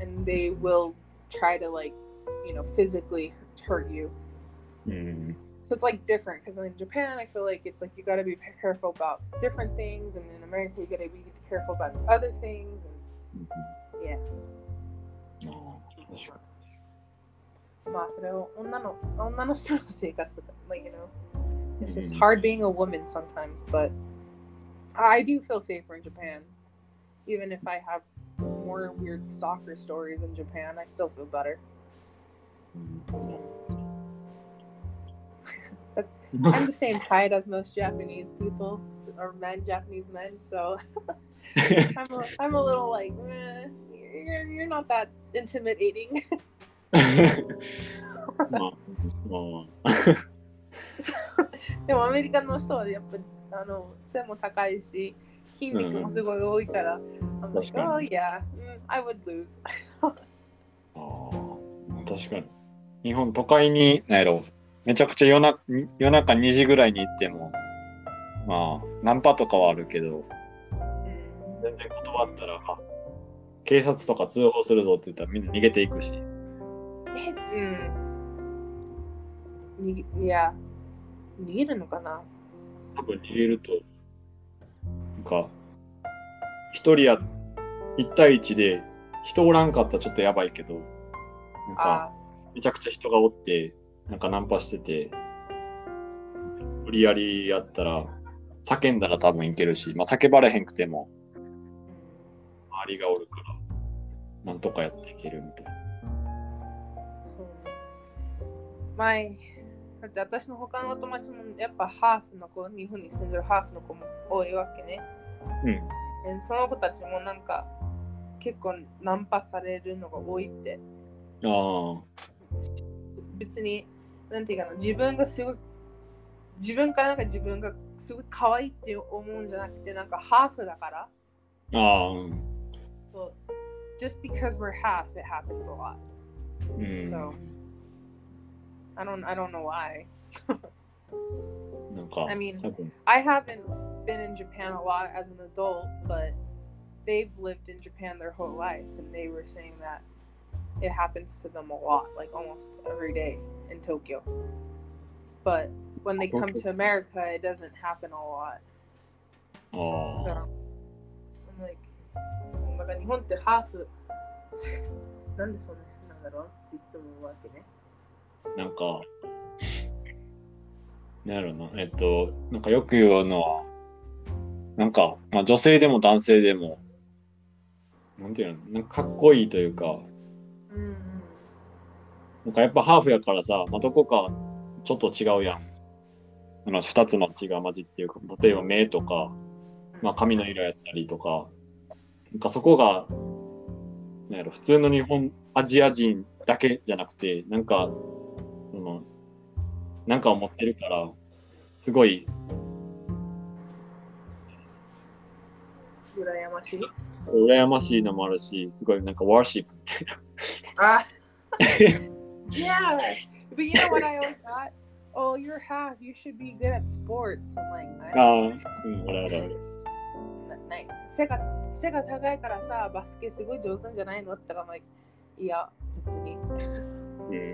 and they will try to like, you know, physically hurt you. Mm-hmm. So it's like different because in Japan, I feel like it's like you got to be careful about different things, and in America, you got to be careful about other things. And mm-hmm. yeah. Oh, that's right まあそれを女の女の人の生活が like you know, it's just Mhm. hard being a woman sometimes. But I do feel safer in Japan, even if I have more weird stalker stories in Japan. I still feel better. に。 I'm the same height as most Japanese people s- or men, Japanese men. So I'm a, I'm a little like, eh, you're, you're not that intimidating. まあ、まあ、でもアメリカの人はやっぱあの背も高いし筋肉もすごい多いから、I'm like, 確か oh yeah, mm, I would lose. あ あ確かに。日本都会に、なんやろ、めちゃくちゃ夜な夜中2時ぐらいに行っても、まあ、ナンパとかはあるけど、うん全然断ったら、あ警察とか通報するぞって言ったらみんな逃げていくし。え、うん。にいや、逃げるのかな？多分逃げると、なんか、一人や、一対一で、人おらんかったらちょっとやばいけど、なんか、あめちゃくちゃ人がおって、なんかナンパしてて、無理やりやったら、叫んだら多分いけるし、まあ叫ばれへんくても、周りがおるから、なんとかやっていけるみたいな。前、だって私の他のお友達もやっぱハーフの子、日本に住んでるハーフの子も多いわけね。うん。でその子たちもなんか結構ナンパされるのが多いって。ああ、別に、なんていうかな、自分がすごい、自分からなんか自分がすごい可愛いって思うんじゃなくて、なんかハーフだから。ああ、うん。そう just because we're half, it happens a lot. うん So- I don't, I don't know why. なんか、 I mean- 多分 I haven't been in Japan a lot as an adult, but they've lived in Japan their whole life, and they were saying that it happens to them a lot, like almost every day in Tokyo. But when they come Tokyo. to America, it doesn't happen a lot. あ So あ、 I'm like, なんか日本ってハーフ、なんでそんな人なんだろうっていつも思うわけね。 なんか、なんやろな、えっと、なんかよく言うのは、なんか、まあ、女性でも男性でも、なんていうの、なんかかっこいいというか。なんかやっぱハーフやからさ、まあ、どこかちょっと違うやん。あの二つの血が混じっていうか、例えば目とか、まあ、髪の色やったりとか、なんかそこが、なんやろ、普通の日本、アジア人だけじゃなくて、なんか、なんかを持ってるから、すごい、羨ましい。羨ましいのもあるし、すごいなんかワーシップみたいな。Ah. yeah. But you know what I always thought? Oh, you're half. You should be good at sports. I'm like, ああ、うん、俺俺俺。なない背が背が高いからさ、バスケすごい上手なんじゃないの？っていや、別に。う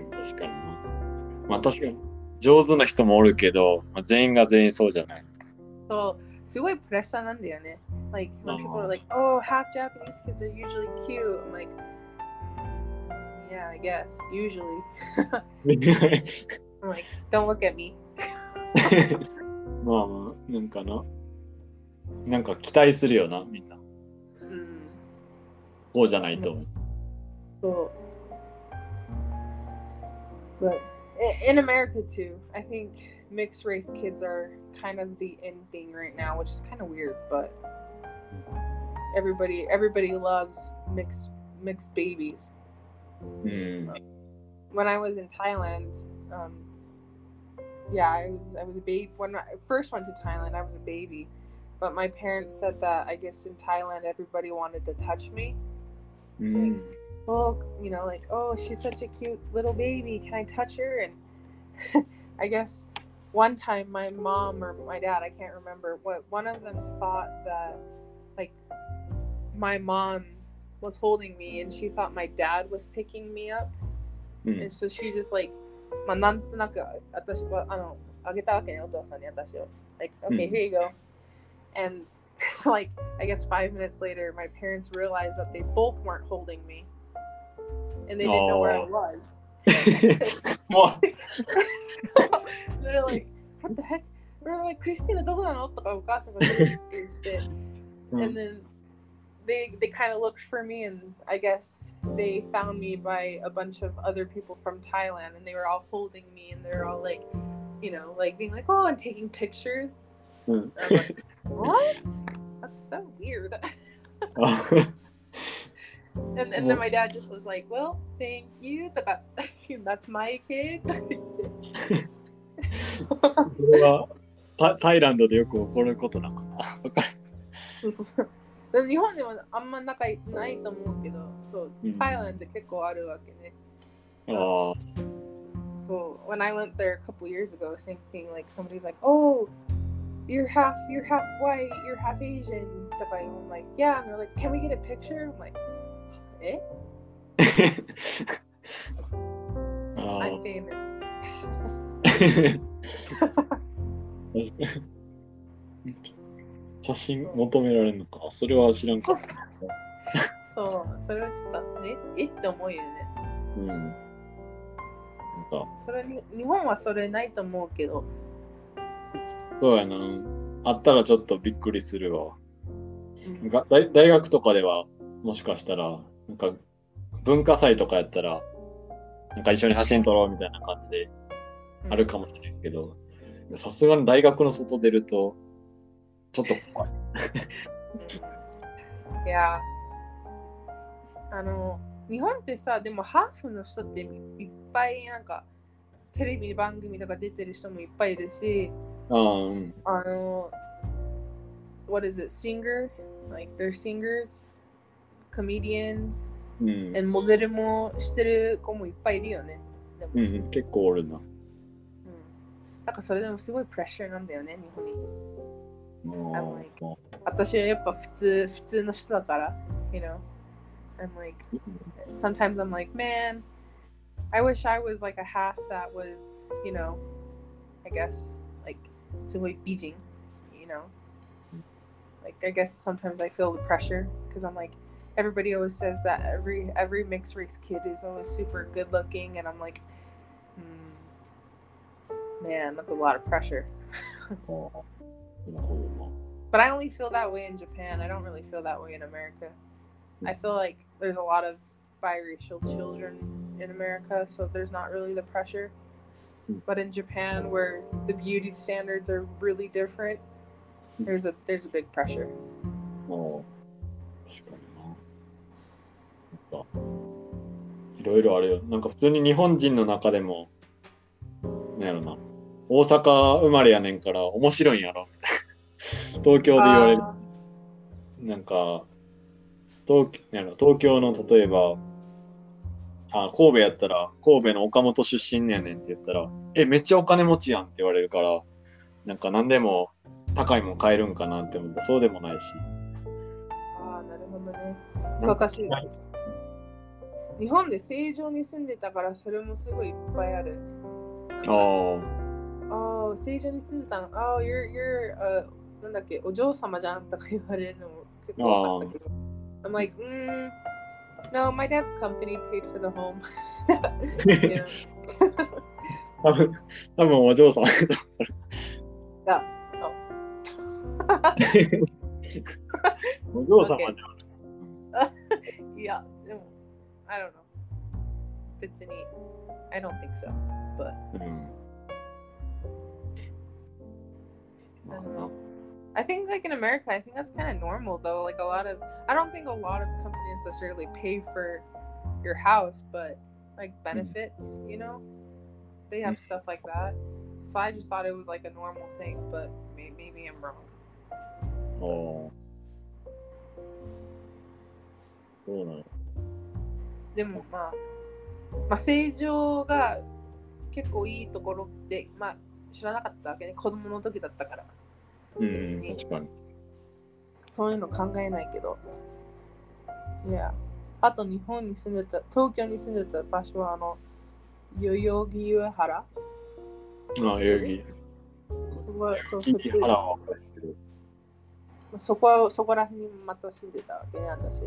ん、確かにな。まあ確かに、上手な人もおるけど、まあ、全員が全員そうじゃない。そう、すごいプレッシャーなんだよね。Like, when people are Oh. like, oh, half Japanese kids are usually cute. I'm like, yeah, I guess. Usually. I'm like, don't look at me. まあまあ、なんかな。なんか期待するよな、みんな。うん。こうじゃないと。So, but i- in America too. I think mixed race kids are kind of the in thing right now, which is kind of weird, but everybody everybody loves mixed mixed babies. Mm. When I was in Thailand, um, yeah, I was I was a baby when I first went to Thailand. I was a baby, but my parents said that I guess in Thailand everybody wanted to touch me. Mm. Like, Oh, you know, like, oh, she's such a cute little baby. Can I touch her? And I guess one time my mom or my dad, I can't remember, what one of them thought that like my mom was holding me and she thought my dad was picking me up. うん。 And so she just like まあなんとなく私はあのあげたわけねお父さんに私を like okay うん here you go and like I guess five minutes later my parents realized that they both weren't holding me and they didn't oh. know where I oh. was. well, they're like, what the heck? We're like, Christina, don't know hmm. And then they they kind of looked for me, and I guess they found me by a bunch of other people from Thailand, and they were all holding me, and they're all like, you know, like being like, oh, and taking pictures. Hmm. And like, what? That's so weird. oh. and, and then my dad just was like well thank you とか that's my kid それはタタイランドでよく起こることなのかな。わかる。そうそうそうでも日本でもあんま仲ないと思うけどそう、うん Thailand で結構あるわけねああ。 So when I went there a couple years ago, same thing. Like somebody's like, "Oh, you're half, you're half white, you're half Asian." stuff like- I'm like, "Yeah," and they're like, "Can we get a picture?" I'm like, "Eh, あ I'm famous." 写真求められるのか。それは知らんかった。そう、それはちょっとえ、え？って思うよね。うん。なんか、それに日本はそれないと思うけど、そうやな。あったらちょっとびっくりするわ。うん大学とかではもしかしたら、なんか文化祭とかやったら、なんか一緒に写真撮ろうみたいな感じであるかもしれんけど、さすがに大学の外出ると、ちょっと怖い。いや、あの、日本ってさ、でもハーフの人っていっぱいなんか、テレビ番組とか出てる人もいっぱいいるし、ああ、うん。あの、what is it, singer? Like they're singers, comedians, うん。 and モデルもしてる子もいっぱいいるよね。でも、うんうん、結構おるな。うんなんかそれでもすごいプレッシャーなんだよね、日本に。あ I'm like- ー私はやっぱ普通、普通の人だから、you know. I'm like, sometimes I'm like, man, I wish I was like a half that was, you know, I guess, like, すごい美人, you know. Like, I guess sometimes I feel the pressure because I'm like, everybody always says that every every mixed race kid is always super good looking, and I'm like, hmm, man, that's a lot of pressure. but I only feel that way in Japan. I don't really feel that way in America. I feel like there's a lot of biracial children in America, so there's not really the pressure. But in Japan, where the beauty standards are really different, there's a there's a big pressure. Oh, かいろいろあるよ。なんか普通に日本人の中でも、なんやろな。大阪生まれやねんから面白いんやろ。東京で言われる。Uh, なんか、東なんやろ東京の例えば、あ神戸やったら、神戸の岡本出身やねんって言ったら、え、めっちゃお金持ちやんって言われるから、なんか何でも高いもん買えるんかなって思っそうでもないし。あーなるほどね。そう私はい日本で正常に住んでたからそれもすごいいっぱいある。ああ、ああ、正常に住んでたの。ああ、you're, you're, uh, なんだっけ、お嬢様じゃんとか言われるのも結構多かったけど。I'm like, mm, no, my dad's company paid for the home. 多分、多分お嬢さん。それお嬢様じゃん。いや、I don't know. If it's an eight, I don't think so, but. Mm-hmm. I don't know. I think like in America, I think that's kind of normal though. Like a lot of, I don't think a lot of companies necessarily pay for your house, but like hmm. benefits, mm-hmm. you know, they have stuff like that. So I just thought it was like a normal thing, but maybe, maybe I'm wrong. Oh. Cool. でもまあ、まあ、正常が結構いいところって、まあ、知らなかったわけね。子供の時だったから。うん、別に確かに。そういうの考えないけど。いや。あと日本に住んでた、東京に住んでた場所はあの、代々木上原？ああ、代々木。すごい、そう。そこはそこら辺にまた住んでたわけね、私。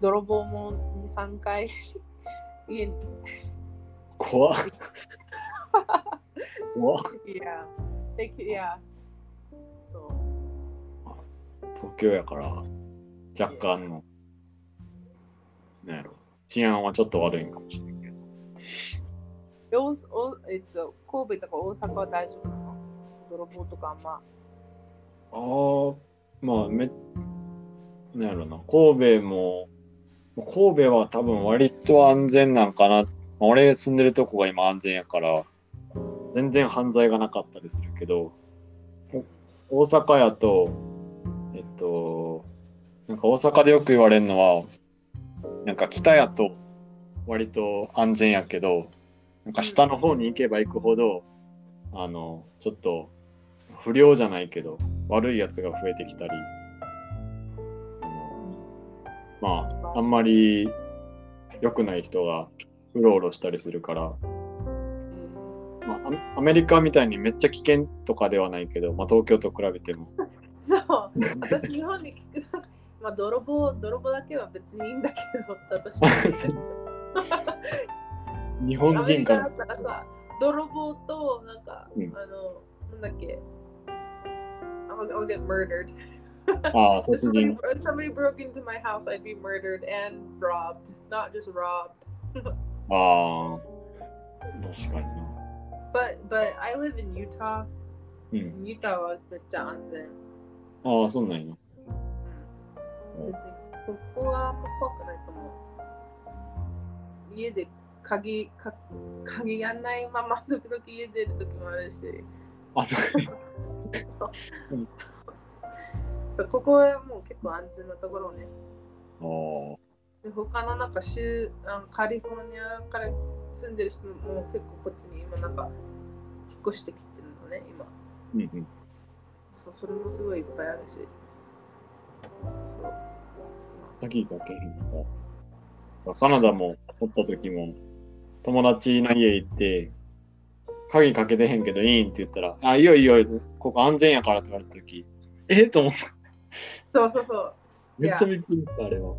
泥棒も2、3 回家に。怖っ。怖っ。いや、でいや、そう。東京やから、若干の、なんやろ。治安はちょっと悪いんかもしれんけど。おおえっと、神戸とか大阪は大丈夫なの？泥棒とかあんま。ああ、まあ、め、なんやろな。神戸も、神戸は多分割と安全なんかな。俺住んでるとこが今安全やから、全然犯罪がなかったりするけど、大阪やと、えっと、なんか大阪でよく言われるのは、なんか北やと割と安全やけど、なんか下の方に行けば行くほど、あの、ちょっと不良じゃないけど、悪いやつが増えてきたり、まあ、あんまり良くない人がうろうろしたりするから、まあ、アアメリカみたいにめっちゃ危険とかではないけど、まあ、東京と比べても、そう、私日本に聞くと、まあ泥棒、泥棒だけは別にいいんだけど、私。日本人からったらさ、泥棒と、なんか、うん。あの、なんだっけ、I'll get murdered. ああ、 If 殺 somebody, 人。 if somebody broke into my house, I'd be murdered and robbed, not just robbed. ああ、確かにな。 But but I live in Utah. うん。 Utah はめっちゃ安全。ああ、そうなんや。うん、別にここはあんま怖くないと思う。家で鍵か鍵やんないまま時々家出る時もあるし。あ、そう。 ここはもう結構安全なところね。あで他のなんか州あのカリフォルニアから住んでる人も結構こっちに今なんか引っ越してきてるのね、今。あ、うんうん。そうそれもすごいいっぱいあるし。そう。鍵かけへんのか。カナダもおった時も、友達の家行って、鍵かけてへんけどいいんって言ったら、あ、いいよいいよ、ここ安全やからって言われた時、えと思った。そうそうそう。めっちゃびっくりした、あれは。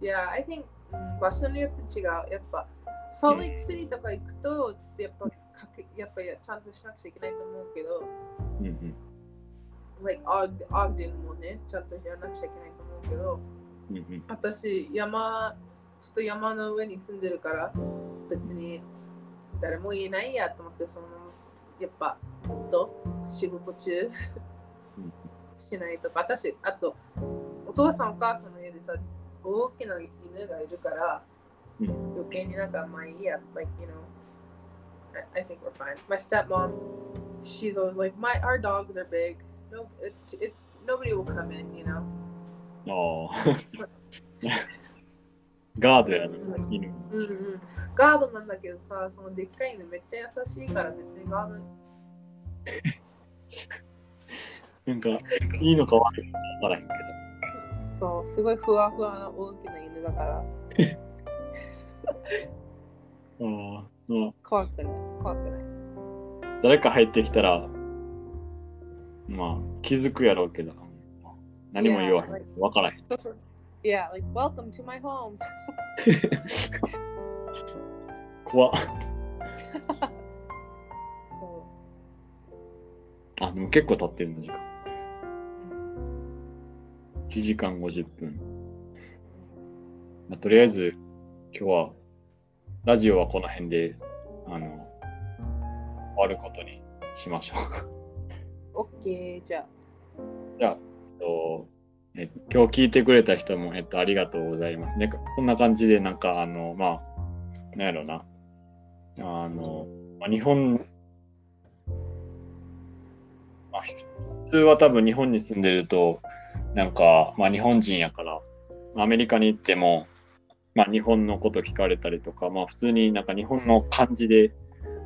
いや、I think、うん場所によって違う。やっぱ、ソーレイクシティとか行くと、つってやっぱかけ、やっぱりちゃんとしなくちゃいけないと思うけど、うんうん。like ンもね、ちゃんとやらなくちゃいけないと思うけど、うんうん。私、山、ちょっと山の上に住んでるから、別に誰も言えないやと思って、その、やっぱ、ずっと仕事中うんしないとか、私、あと、お父さんお母さんの家でさ、大きな犬がいるから、うん余計になんかまあいいや、like, you know, I, I think we're fine. My stepmom, she's always like, my, our dogs are big. No, it, it's, nobody will come in, you know. ああ。ガードやな、犬。うんうん。ガードなんだけどさ、そのでっかい犬めっちゃ優しいから別にガードなんか、いいのか悪いのか分からへんけそう、すごいふわふわな大きな犬だからど。ああ、まあ、怖くない、怖くない。誰か入ってきたら、まあ、気づくやろうけど、何も言わへん。分からへん。Yeah, like, welcome to my home. 怖っ。そあ、でも結構経ってるの時間。う。1時間50分。まあ、とりあえず、今日は、ラジオはこの辺で、あの、終わることにしましょう。OK、じゃあ。じゃあ、えっと、え今日聞いてくれた人も、えっと、ありがとうございます。ね、こんな感じで、なんか、あの、まあ、なんやろな。あの、まあ、日本、まあ、普通は多分日本に住んでると、なんか、まあ日本人やから、アメリカに行っても、まあ日本のこと聞かれたりとか、まあ普通になんか日本の感じで、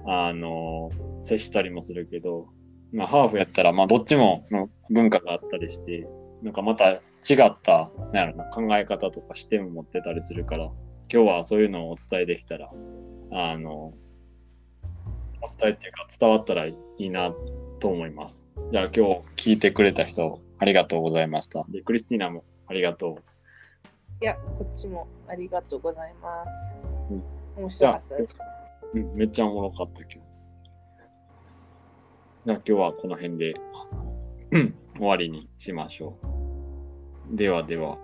あの、接したりもするけど、まあハーフやったら、まあどっちも文化があったりして、なんかまた違った、なんやろな、考え方とか視点を持ってたりするから、今日はそういうのをお伝えできたら、あの、お伝えっていうか伝わったらいいなと思います。じゃあ今日聞いてくれた人、ありがとうございました。で、クリスティーナもありがとう。いや、こっちもありがとうございます。うん面白かったです。うん、めっちゃおもろかったけど。じゃあ今日はこの辺で 終わりにしましょう。ではでは。